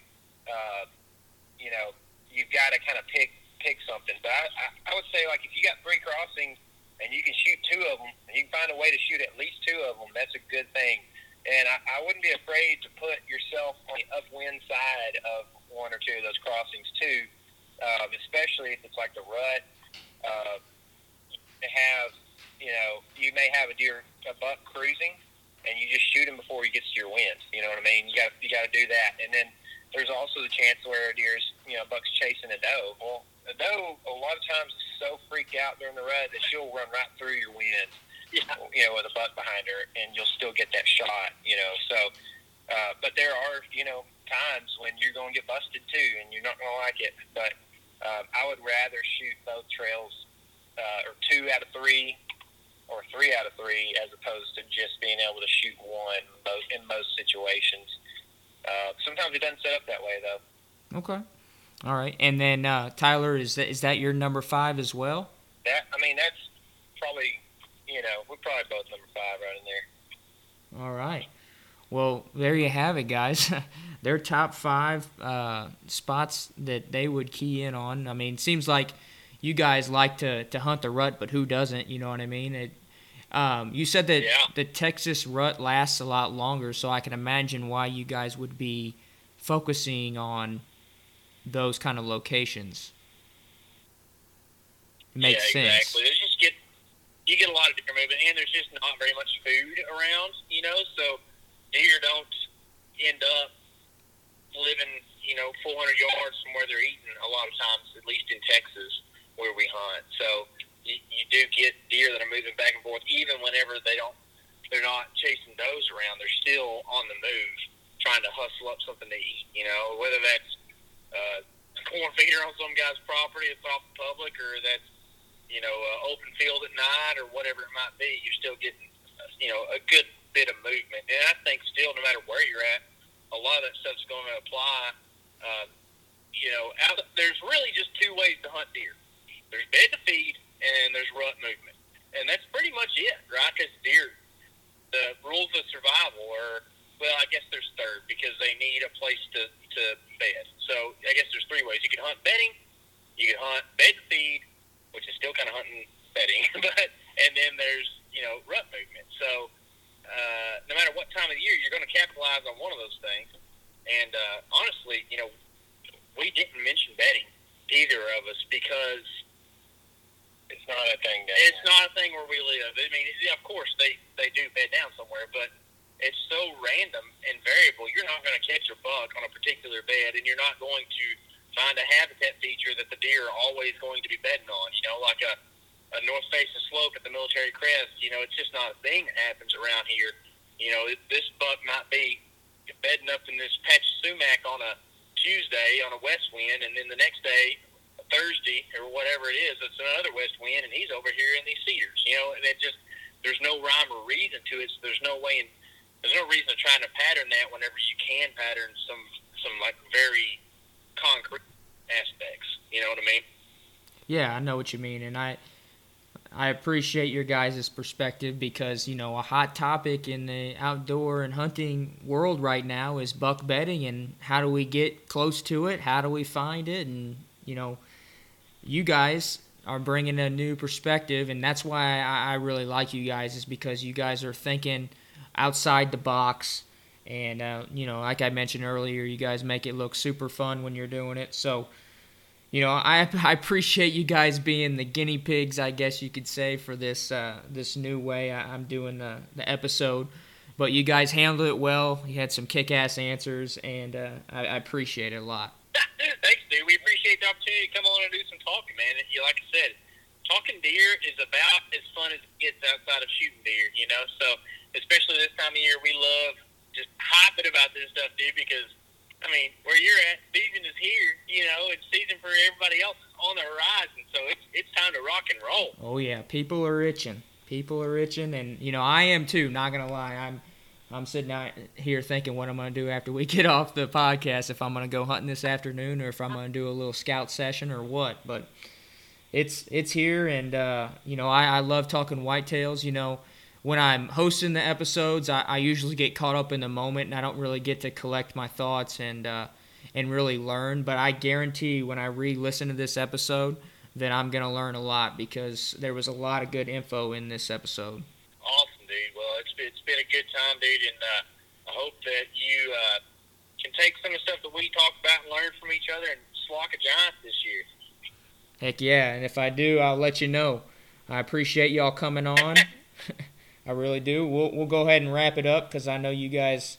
uh, you know, you've got to kind of pick pick something. But I, I, I would say like if you got three crossings and you can shoot two of them, and you can find a way to shoot at least two of them, that's a good thing. And I, I wouldn't be afraid to put yourself on the upwind side of one or two of those crossings too, um, especially if it's like the rut. Uh, to have, you know, you may have a deer, a buck cruising, and you just shoot him before he gets to your wind. You know what I mean? You got you got to do that, and then there's also the chance where a deer's, you know, buck's chasing a doe. Well, a doe a lot of times is so freaked out during the rut that she'll run right through your wind. Yeah. You know, with a buck behind her, and you'll still get that shot. You know, so. Uh, but there are, you know, times when you're going to get busted too, and you're not going to like it. But um, I would rather shoot both trails, uh, or two out of three, or three out of three, as opposed to just being able to shoot one most, in most situations. Uh, sometimes it doesn't set up that way, though. Okay. All right. And then uh, Tyler, is that is that your number five as well? That I mean, that's probably, you know, we're probably both number five right in there. All right. Well, there you have it, guys. Their top five uh, spots that they would key in on. I mean, seems like you guys like to, to hunt the rut, but who doesn't? You know what I mean? It, um, you said that Yeah. the Texas rut lasts a lot longer, so I can imagine why you guys would be focusing on those kind of locations. It makes yeah, sense. exactly. There's just get you get a lot of deer movement, and there's just not very much food around, you know. So deer don't end up living, you know, 400 yards from where they're eating. A lot of times, at least in Texas, where we hunt. So you, you do get deer that are moving back and forth, even whenever they don't, they're not chasing does around. They're still on the move, trying to hustle up something to eat. You know, whether that's uh, corn feeder on some guy's property that's off the public, or that's you know, uh, open field at night or whatever it might be, you're still getting, uh, you know, a good bit of movement. And I think still, no matter where you're at, a lot of that stuff's going to apply. Um, you know, out, there's really just two ways to hunt deer. There's bed to feed and there's rut movement. And that's pretty much it, right? Because deer, the rules of survival are, well, I guess there's third because they need a place to, to bed. So I guess there's three ways. You can hunt bedding, you can hunt bed feed, which is still kind of hunting bedding, but and then there's you know rut movement. So uh, no matter what time of the year, you're going to capitalize on one of those things. And uh, honestly, you know, we didn't mention bedding either of us because It's not a thing. Down it's there. not a thing where we live. I mean, yeah, of course they they do bed down somewhere, but it's so random and variable. You're not going to catch a buck on a particular bed, and you're not going to find a habitat feature that the deer are always going to be bedding on. You know, like a a north facing slope at the military crest. You know, it's just not a thing that happens around here. You know, this buck might be bedding up in this patch of sumac on a Tuesday on a west wind, and then the next day, Thursday or whatever it is, it's another west wind, and he's over here in these cedars. You know, and it just there's no rhyme or reason to it. So there's no way, in, there's no reason to try to pattern that whenever you can pattern some some like very concrete aspects. You know what I mean? Yeah, I know what you mean, and I I appreciate your guys' perspective because you know a hot topic in the outdoor and hunting world right now is buck bedding and how do we get close to it? How do we find it? And you know, you guys are bringing a new perspective, and that's why I, I really like you guys is because you guys are thinking outside the box. And uh, you know, like I mentioned earlier, you guys make it look super fun when you're doing it. So you know, I, I appreciate you guys being the guinea pigs, I guess you could say, for this uh, this new way I, I'm doing the, the episode. But you guys handled it well. You had some kick-ass answers, and uh, I, I appreciate it a lot. Thanks, dude. We appreciate the opportunity to come on and do some talking, man. Like I said, talking deer is about as fun as it gets outside of shooting deer. You know, so especially this time of year, we love just hyping about this stuff, dude, because I mean, where you're at, season is here. You know, it's season for everybody else on the horizon. So it's it's time to rock and roll. Oh yeah, people are itching. People are itching, and you know I am too. Not gonna lie, I'm I'm sitting out here thinking what I'm gonna do after we get off the podcast. If I'm gonna go hunting this afternoon, or if I'm gonna do a little scout session, or what. But it's it's here, and uh, you know I, I love talking whitetails. You know when I'm hosting the episodes, I, I usually get caught up in the moment, and I don't really get to collect my thoughts and uh, and really learn. But I guarantee when I re-listen to this episode, that I'm gonna learn a lot because there was a lot of good info in this episode. Awesome, dude. Well, it's it's been a good time, dude, and uh, I hope that you uh, can take some of the stuff that we talk about and learn from each other and slock a giant this year. Heck yeah, and if I do, I'll let you know. I appreciate y'all coming on. I really do. We'll we'll go ahead and wrap it up because I know you guys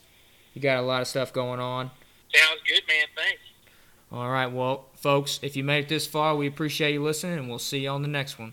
you got a lot of stuff going on. Sounds good, man. Thanks. All right, well, folks, if you made it this far, we appreciate you listening, and we'll see you on the next one.